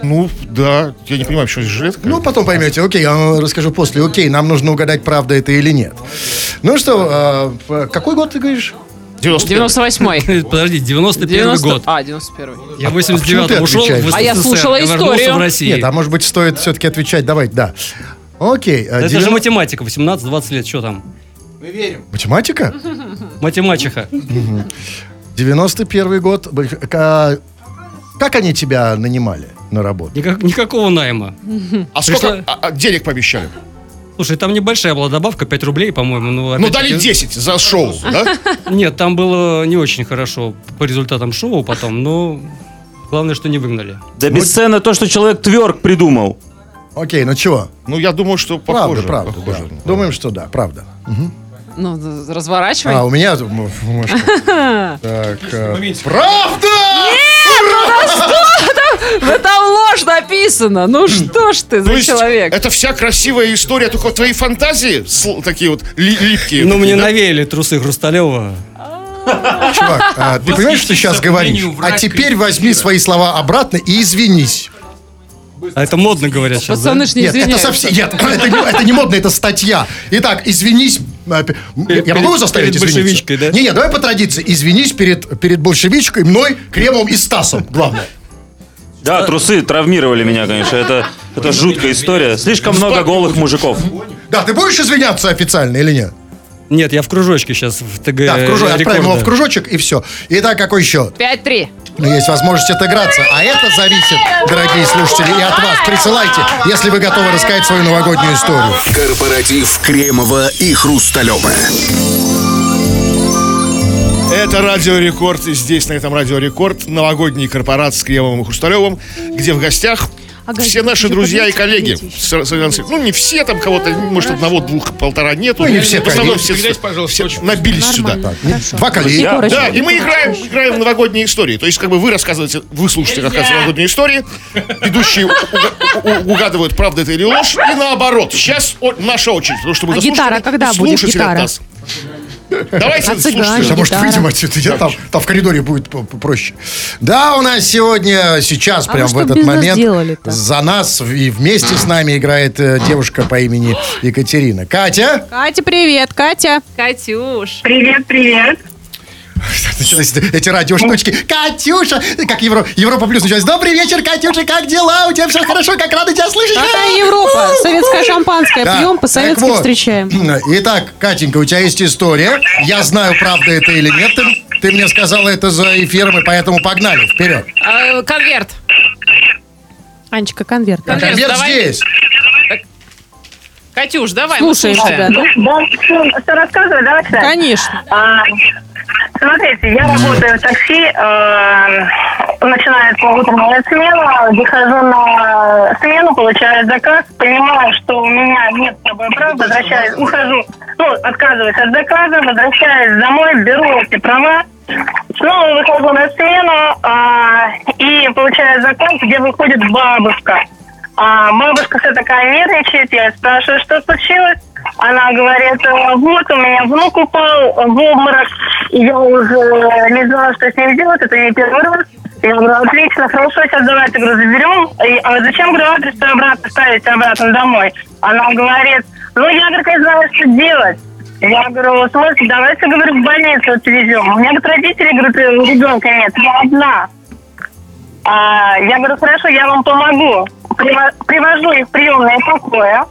Ну, да. Я не понимаю, почему здесь жилетка. Ну, потом поймете. Окей, я вам расскажу после. Окей, нам нужно угадать, правда это или нет. Ну что, э, какой год ты говоришь? 91. 98-й. Подожди, 91 90... год. А, 91-й. Я в почему ты 89-м ушел в? СССР. А я слушала историю. в России. Нет, а может быть, стоит все-таки отвечать. Давай, да. Окей. э, Это же 90 математика, 18-20 лет, что там? Математика? Математиха. 91 год. Ка- Как они тебя нанимали на работу? Никак- никакого найма. А сколько а, а, денег пообещали? Слушай, там небольшая была добавка, 5 рублей, по-моему. Ну, Ну, дали 10 за шоу, да? Нет, там было не очень хорошо по результатам шоу потом, но главное, что не выгнали. Да бесценно то, что человек тверк придумал. Окей, ну чего? Ну, я думаю, что Правда, похоже. правда. похоже. да. Думаем, что да, правда. Ну, д- разворачивай. А, у меня... Так, э, правда! Да там ложь написано. Ну что ж ты за человек? это вся красивая история, только твои фантазии такие вот ли- липкие. Ну, мне да? навеяли трусы Хрусталева. Чувак, а, ты понимаешь, что сейчас говоришь? А теперь возьми свои слова обратно и извинись. А это модно говорят сейчас, да? Пацаны ж не Нет, это совсем... Нет, это не, это не модно, это статья. Итак, извинись... пе- Я могу его заставить перед извиниться? большевичкой, да? Не, не, давай по традиции. Извинись перед, перед большевичкой, мной, Кремовым и Стасом. Главное. Да, трусы травмировали меня, конечно. Это, это жуткая история. Слишком много голых мужиков. Да, ты будешь извиняться официально или нет? Нет, я в кружочке сейчас в ТГ Да, в кружок, отправим его в кружочек и все. Итак, какой счет? 5-3. Ну, есть возможность отыграться. А это зависит, дорогие слушатели, и от вас. Присылайте, если вы готовы рассказать свою новогоднюю историю. Корпоратив Кремова и Хрусталева. Это Радио Рекорд. И здесь, на этом Радио Рекорд, новогодний корпорат с Кремовым и Хрусталевым, где в гостях все наши друзья и коллеги. С- с- Ну, не все, там кого-то, может, одного, двух, полтора нету. Ну, не все, В основном все, пожалуйста, все набились сюда. Два коллеги. Да, да, и мы играем, играем в новогодние истории. То есть, как бы вы рассказываете, вы слушаете рассказ новогодние истории, ведущие угадывают, правда это или ложь, и наоборот. Сейчас наша очередь, потому что мы А гитара когда будет, слушатели от гитара? нас. Давайте А цыгане? слушайте. А может, гитара. выйдем отсюда? Я там, там в коридоре будет проще. Да, у нас сегодня, сейчас, А прям в этот нас момент, за нас и вместе с нами играет э, девушка по имени Екатерина. Катя? Катя, привет, Катя. Катюш. Привет, привет. Эти радиоштучки. Катюша! Как Евро, Европа Плюс началась. Добрый вечер, Катюша, как дела? У тебя все хорошо? Как рада тебя слышать? Какая Европа? Советское шампанское Да. пьем, по-советски вот. встречаем. Итак, Катенька, у тебя есть история. Я знаю, правда это или нет. Ты, ты мне сказала это за эфиром, и поэтому погнали. Вперед. А, конверт. Анечка, конверт. Конверт, Конверт давай. здесь. Катюш, давай, Слушаем мы тебя, слушаем. да? Да, что, рассказывать, давай, кстати. Конечно. А, смотрите, я работаю в такси, э, начинается утренняя смена, выхожу на смену, получаю заказ, понимаю, что у меня нет с собой прав, возвращаюсь, ухожу, ну, отказываюсь от заказа, возвращаюсь домой, беру эти права, снова выхожу на смену а, и получаю заказ, где выходит бабушка. А бабушка вся такая нервничает, я спрашиваю, что случилось. Она говорит, «Э, вот у меня внук упал в обморок, и я уже не знала, что с ним делать, это не первый раз. Я говорю, отлично, хорошо, сейчас давайте, говорю, заберем. И, а зачем, говорю, адрес обратно ставить обратно домой? Она говорит, ну, я, говорит, не знаю, что делать. Я говорю, слушайте, давайте, говорю, в больницу отвезем. У меня, говорит, родители, говорят, ребенка нет, я одна. А, я говорю, хорошо, я вам помогу. Приво- Привожу их в приемное покое.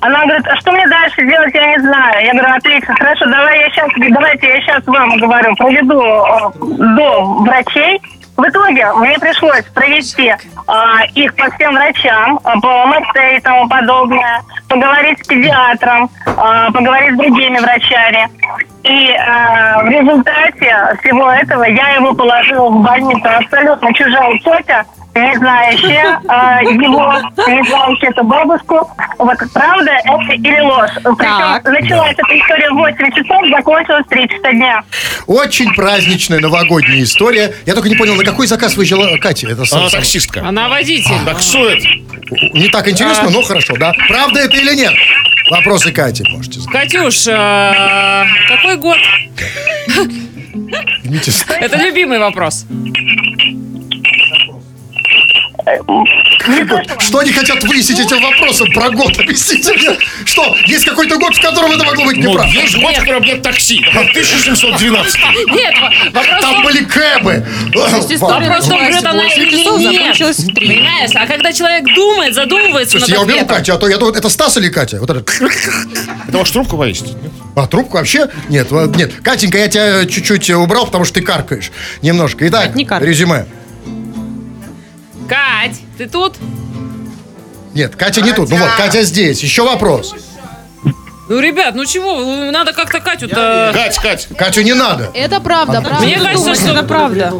Она говорит, а что мне дальше делать, я не знаю. Я говорю, отлично, хорошо, давай я сейчас, давайте я сейчас вам говорю, проведу э, до врачей. В итоге мне пришлось провести а, их по всем врачам, а, по МРТ и тому подобное, поговорить с педиатром, а, поговорить с другими врачами. И а, в результате всего этого я его положила в больницу. Абсолютно чужая тетя, не знающая а, его, не знающая эту бабушку. Вот правда это или ложь? Причем началась эта история в 8 часов, закончилась в 3 часа дня. Очень праздничная новогодняя история. Я только не понял, на какой заказ выезжала Катя? Это сам- Она сам- таксистка. Она водитель. Таксует. Не так интересно, но хорошо, да? Правда это или нет? Вопросы Кати можете задать. Катюш, а, какой год? Извините. Это любимый вопрос. Что они хотят выяснить этим вопросом про год? Объясните мне. Что, есть какой-то год, в котором это могло быть Ну, неправда? есть год, в котором нет такси. Например, 1712. Нет, во- вопрос Там были кэбы. вопрос в том, врет она или нет. Понимаешь? А когда человек думает, задумывается я над уберу ответом. Катю, а то я думаю, это Стас или Катя? Вот это. Это ваш трубку повесить? А трубку вообще? Нет, нет. Катенька, я тебя чуть-чуть убрал, потому что ты каркаешь. Немножко. Итак, резюме. Кать, ты тут? Нет, Катя не тут. Ну вот, Катя здесь. Еще вопрос. Ну, ребят, ну чего, вы- надо как-то Катю-то... Кать, Кать. Катю не надо. Это правда, правда. Мне кажется, что... Это правда.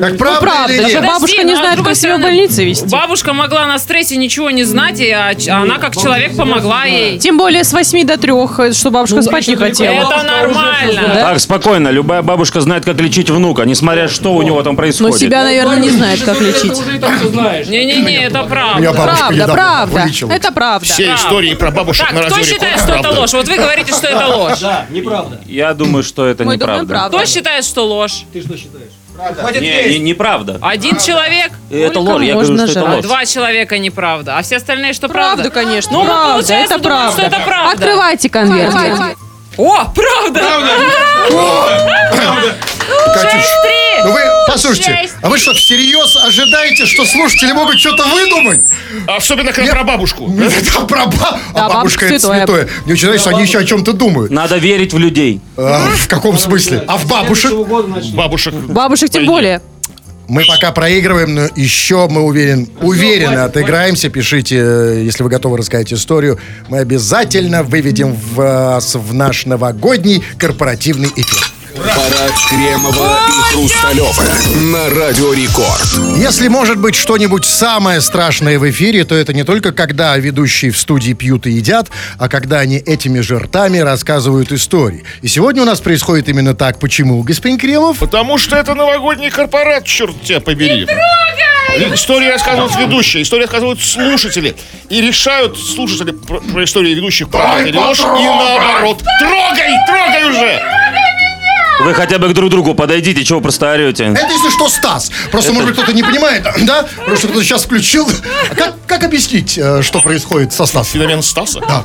Так правда, Правда, или даже нет? Подожди, бабушка не ну, с знает, как себя в больнице вести. Бабушка могла на стрессе ничего не знать, и, а, ч- она как человек помогла ей. Тем более с 8 до 3, что бабушка спать не хотела. Это нормально. Так, спокойно. Любая бабушка знает, как лечить внука, несмотря что у него там Но происходит. себя, наверное, не знает, как лечить. Не-не-не, это Меня правда. бабушка Правда, недавно правда. вылечила. Это правда. Все истории про бабушек Так, на кто считает, Рекорд, что это правда. ложь? Вот вы говорите, что это ложь. Да, неправда. Я думаю, что это Мы думаем, неправда. правда. Кто считает, что ложь? Ты что считаешь? Не, не- неправда. Один человек? Это Сколько ложь, я говорю, можно что это жрать? ложь. Два человека неправда. А все остальные что правда? Правда, конечно. Ну, правда, получается, это думаю, правда. что это правда. Открывайте конверт. О, правда! Катюш, Шесть-три! Ну вы, послушайте, Шесть. а вы что, всерьез ожидаете, что слушатели могут что-то выдумать? Особенно, когда про бабушку. Да, про ба- Да, а бабушка это бабушка святое. Мне очень нравится, что они еще о чем-то думают. Надо верить в людей. А, в каком смысле? А в бабушек? Бабушек. Бабушек тем более. Мы пока проигрываем, но еще мы уверен, уверенно отыграемся. Пишите, э, если вы готовы рассказать историю. Мы обязательно выведем вас в наш новогодний корпоративный эфир. Парад Кремова и Хрусталева на Радио Рекорд. Если может быть что-нибудь самое страшное в эфире, то это не только когда ведущие в студии пьют и едят, а когда они этими же ртами рассказывают истории. И сегодня у нас происходит именно так. Почему, господин Кремов? Потому что это новогодний корпорат, черт тебя побери. Истории рассказывают ведущие, истории рассказывают слушатели. И решают слушатели про, про истории ведущих правда или ложь, и наоборот. Трогай, трогай уже! Вы хотя бы к друг другу подойдите, чего вы просто орете. Это, если что, Стас. Просто, может быть, кто-то не понимает, да? Просто кто-то сейчас включил. А Как, как объяснить, э, что происходит со Стасом? Феномен Стаса? Да.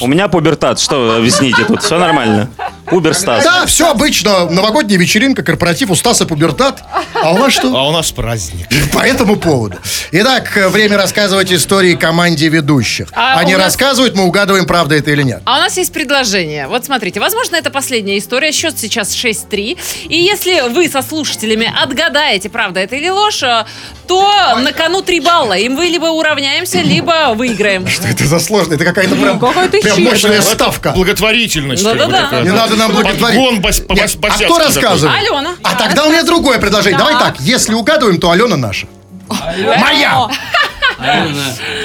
У меня пубертат, что объясните тут? Все нормально. Пубер Стас. Да, все обычно. Новогодняя вечеринка, корпоратив, у Стаса пубертат. А у вас что? А у нас праздник. По этому поводу. Итак, время рассказывать истории команде ведущих. А Они нас- рассказывают, мы угадываем, правда это или нет. А у нас есть предложение. Вот смотрите, возможно, это последняя история. Счет сейчас 6-3. И если вы со слушателями отгадаете, правда это или ложь, э, то на кону 3 балла. Им вы либо уравняемся, либо выиграем. Что это за сложно? Это какая-то прям, прям мощная ставка. Благотворительность. Да-да-да. Не надо нам благотворить. Подгон бас- по- Нет, бас- а кто такой. рассказывает? Алена. А тогда у меня другое предложение. Давай так, если угадываем, то Алена наша. Моя!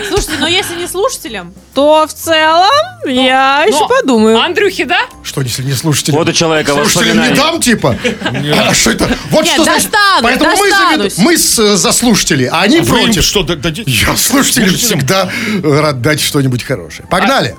Слушайте, но если не слушателям, то в целом я еще Но подумаю. Андрюхи, да? Что, если не слушатели? Вот у человека Слушателям не дам, типа? А что это? Вот Нет, что значит. Поэтому мы, за, достанусь. мы с- э, за слушателей, а они А против. что, дадите? Я слушателям всегда э, рад дать что-нибудь хорошее. Погнали.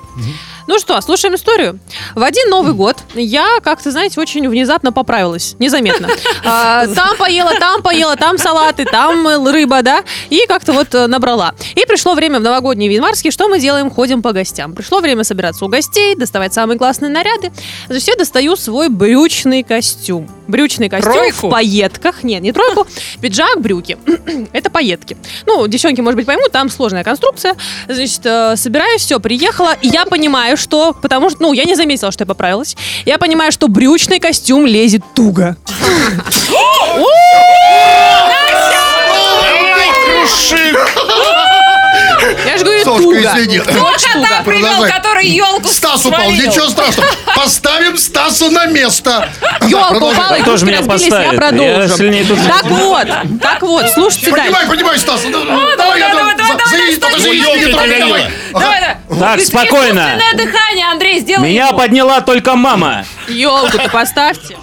Ну что, слушаем историю. В один Новый год я, как-то, знаете, очень внезапно поправилась. Незаметно. А, Там поела, там поела, там салаты, там рыба, да? И как-то вот э, набрала. И пришло время в новогодний январский. Что мы делаем? Ходим по гостям. Пришло время собираться у гостей, доставать самые классные наряды. Значит, я достаю свой брючный костюм. Брючный костюм Тройку? в пайетках. Нет, не тройку. Пиджак, брюки. Это пайетки. Ну, девчонки, может быть, поймут, там сложная конструкция. Значит, э, собираюсь, все, приехала. И я понимаю, что... Потому что, ну, я не заметила, что я поправилась. Я понимаю, что брючный костюм лезет туго. Давай! Говорю, Сошка, туго. извини. Вот Кота привел, который елку Стас упал, свалил. ничего страшного. Поставим Стаса на место. Продолжай. упала, Кто же игрушки меня разбились, поставит? я продолжу. Так вот, так вот, слушайте дальше. Поднимай, поднимай, Стас. Ну, давай, Давай, давай, давай. Так, спокойно. дыхание, Андрей, сделай Меня подняла только мама. Елку-то поставьте.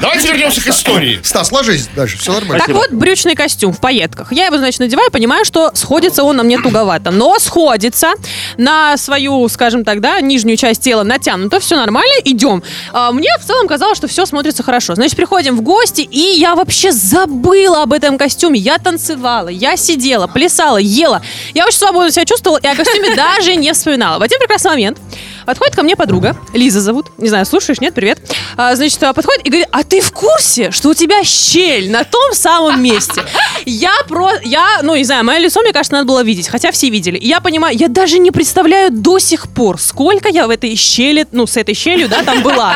Давайте вернемся к истории. Стас, ложись дальше, все нормально. Так вот, брючный костюм в пайетках. Я его, значит, надеваю, понимаю, что сходится он на мне туговато. Но сходится на свою, скажем так, да, нижнюю часть тела натянуто, все нормально, идем. А, мне в целом казалось, что все смотрится хорошо. Значит, приходим в гости, и я вообще забыла об этом костюме. Я танцевала, я сидела, плясала, ела. Я очень свободно себя чувствовала, и о костюме даже не вспоминала. В один прекрасный момент подходит ко мне подруга, Лиза зовут, не знаю, слушаешь, нет, привет. А, значит, а, подходит и говорит, а ты в курсе, что у тебя щель на том самом месте? Я про... Я, ну, не знаю, мое лицо, мне кажется, надо было видеть, хотя все видели. И я понимаю, я даже не представляю до сих пор, сколько я в этой щели, ну, с этой щелью, да, там была.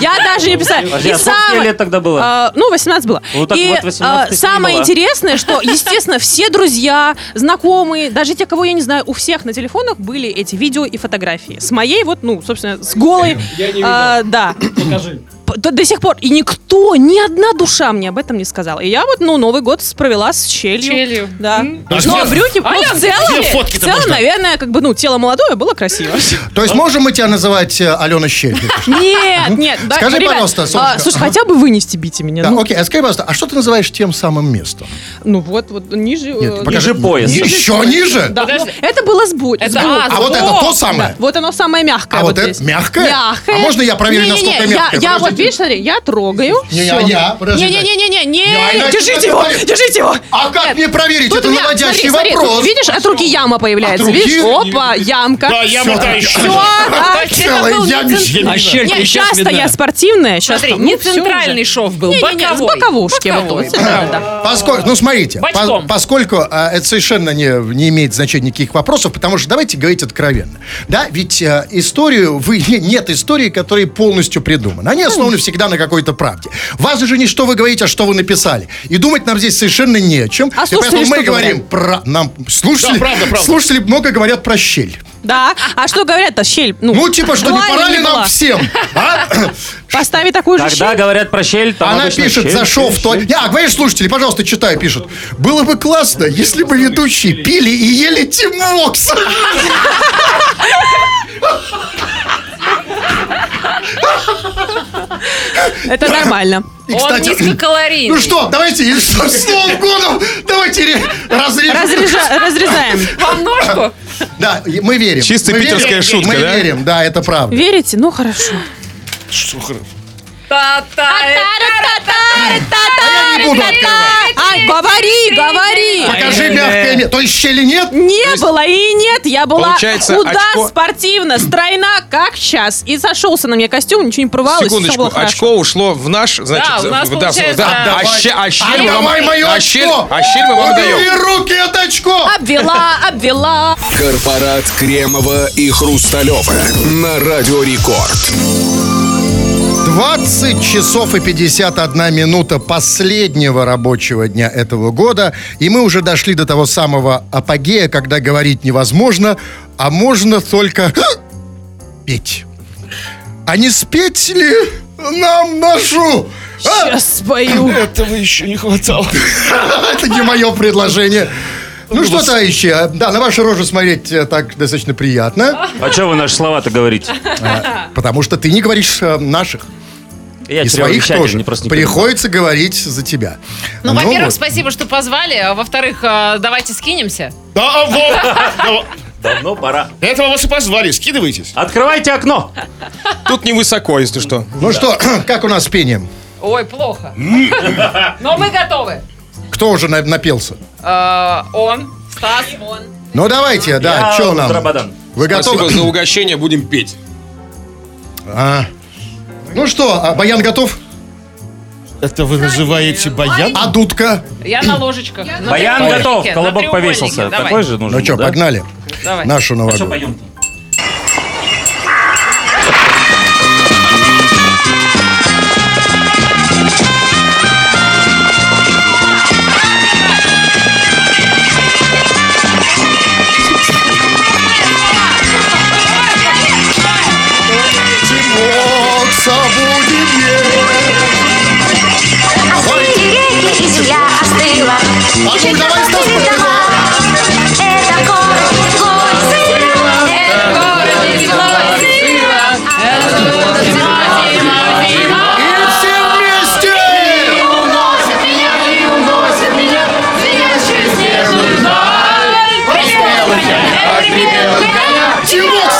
Я даже не представляю. Подожди, И а самое- лет тогда было? а, ну, 18 было. Вот так и вот 18 а, самое интересное, что, естественно, все друзья, знакомые, даже те, кого я не знаю, у всех на телефонах были эти видео и фотографии. С моей вот, ну, собственно, с голой. Я не а, да. Покажи. До, до сих пор. И никто, ни одна душа мне об этом не сказала. И я вот, ну, Новый год провела с щелью. Щелью. Да. А Но брюки, ну, Ален, в целом, в целом, наверное, как бы, ну, тело молодое было красиво. То есть можем мы тебя называть э, Алена Щель? Нет, нет. да, Скажи, пожалуйста, а, Слушай, хотя бы вынести бейте меня. Да, ну. окей, а скажи, пожалуйста, а что ты называешь тем самым местом? Ну вот, вот ниже. Нет, э, покажи. Ниже пояса. Еще ниже? Да, ну, это было сбу- Это- сбоку. а, А вот это то самое? Вот оно самое мягкое. А вот здесь. это мягкое? Мягкое. А можно я проверю, насколько мягкое? Я, вот. Видишь, смотри, я трогаю. Не, а я? Подожди, Не-не-не-не, не, Я иначе держите как его, говорю. держите его. А как мне проверить? Это наводящий вопрос. видишь, от руки яма появляется. Видишь? Опа, ямка. Да, яма та еще. Все, да. Есть это Целая был не ямища. А Не, сейчас часто я спортивная. Сейчас Смотри, ну, не центральный шов был, боковой. боковушки. да, да. Поскольку, ну смотрите, поскольку а, это совершенно не, не имеет значения никаких вопросов, потому что давайте говорить откровенно. Да, ведь а, историю, вы, нет истории, которая полностью придумана. Они основаны всегда на какой-то правде. Важно же не что вы говорите, а что вы написали. И думать нам здесь совершенно не о чем. А И поэтому мы что говорим про... Нам, слушатели, Да, правда, правда. слушатели много говорят про щель. Да. А что говорят-то, щель? Ну, Ну, типа, что не пора ли нам всем? а? Поставить такую же Когда щель? говорят про щель, там Она пишет, щель, зашел щель, в туалет. Я, говоришь, слушатели, пожалуйста, читай, пишут. Было бы классно, если бы ведущие пили и ели Тимокс. Это нормально. И, Он кстати, низкокалорийный. ну что, давайте, и что, с Новым годом, давайте ре- разрежем. Разрежа- Разрезаем. Вам ножку? Да, мы верим. Чисто Мы питерская верим, шутка, Мы да? верим, да, это правда. Верите? Ну, хорошо. Что хорошо. Та-та, А я не буду открывать. А, говори, говори. Покажи мягкое место. То есть щели нет? Не было и нет, я была Получается, худа, очко- спортивна, стройна, как сейчас. И сошелся на мне костюм, ничего не порвалось, всё Секундочку, было хорошо. очко ушло в наш, значит, у нас да, получается- да, а, Давай. щель, а щель А мы вам, давай мое а щель, очко. а щель мы вам Убери даем. руки от очко. Обвела, обвела. Корпорат Кремова и Хрусталева на Радио Рекорд. 20 часов и 51 минута последнего рабочего дня этого года, и мы уже дошли до того самого апогея, когда говорить невозможно, а можно только петь. А не спеть ли нам нашу? а? Сейчас спою. Этого еще не хватало. Это не мое предложение. Ну что, товарищи, а, да, на ваши рожи смотреть э, так достаточно приятно, А что вы наши слова-то говорите? потому что ты не говоришь э, наших. Я И своих тоже. не просто не понимаю. Приходится говорить за тебя. Ну, во-первых, вот. спасибо, что позвали. А во-вторых, э, давайте скинемся. Да, а, вот. Давно пора. Для этого вас и позвали. Скидывайтесь. Открывайте окно. Тут невысоко, если что. Ну что, как у нас с пением? Ой, плохо. Но мы готовы. Кто уже на- напелся? Э, Он, Стас. Ну давайте, да, Я что нам? Драбадан. Вы Спасибо готовы? за угощение, будем петь. А. Ну что, а Баян готов? Это вы называете баян? А дудка? Я на ложечках. на Баян треугольнике, готов, на колобок треугольнике. повесился. Давай. Такой же нужен Ну что, да? погнали. Давай. Нашу А что новогоднюю.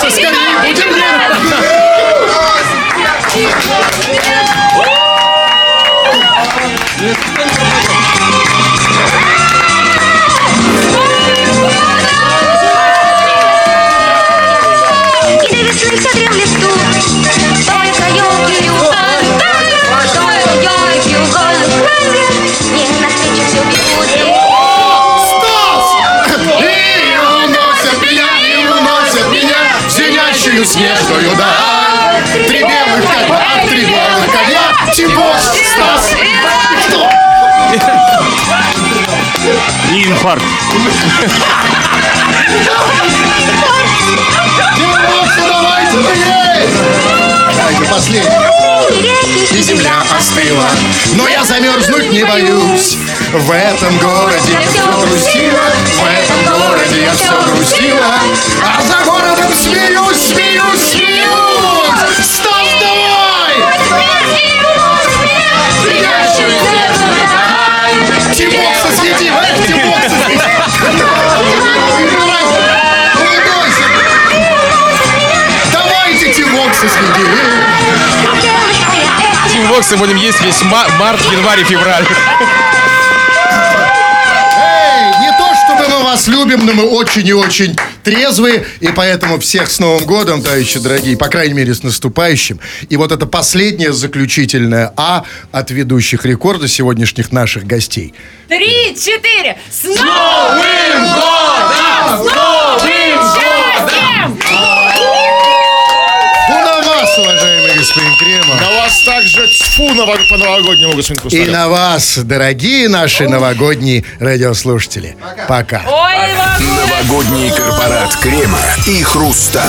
Тимокса скорее снежную даль. Три белых коня, три белых коня, Тимос, Стас. Что? И инфаркт. Тимокса, давайте, ей! Давайте, последний. И земля остыла, но я замерзнуть не боюсь. В этом городе я все грустила, в этом городе я все грустила, а за городом смеюсь, смеюсь, смеюсь. Стас, давай! Тимокса, свети, э, Тимокса, свети. Улыбайся. Давайте, Тимокса, свети. Боксами будем есть весь ма- март, январь и февраль. Эй, не то чтобы мы вас любим, но мы очень и очень трезвые, и поэтому всех с Новым годом, товарищи дорогие, по крайней мере, с наступающим. И вот это последнее заключительное А от ведущих рекорда сегодняшних наших гостей. Три, четыре. С Новым годом! С новым счастьем! Ну, на вас, уважаемый господин Кремов. На вас также тьфу ново- по-новогоднему, господин И Хрусталев. на вас, дорогие наши новогодние радиослушатели. Пока. Ой, вам Новогодний корпорат крема и хруста.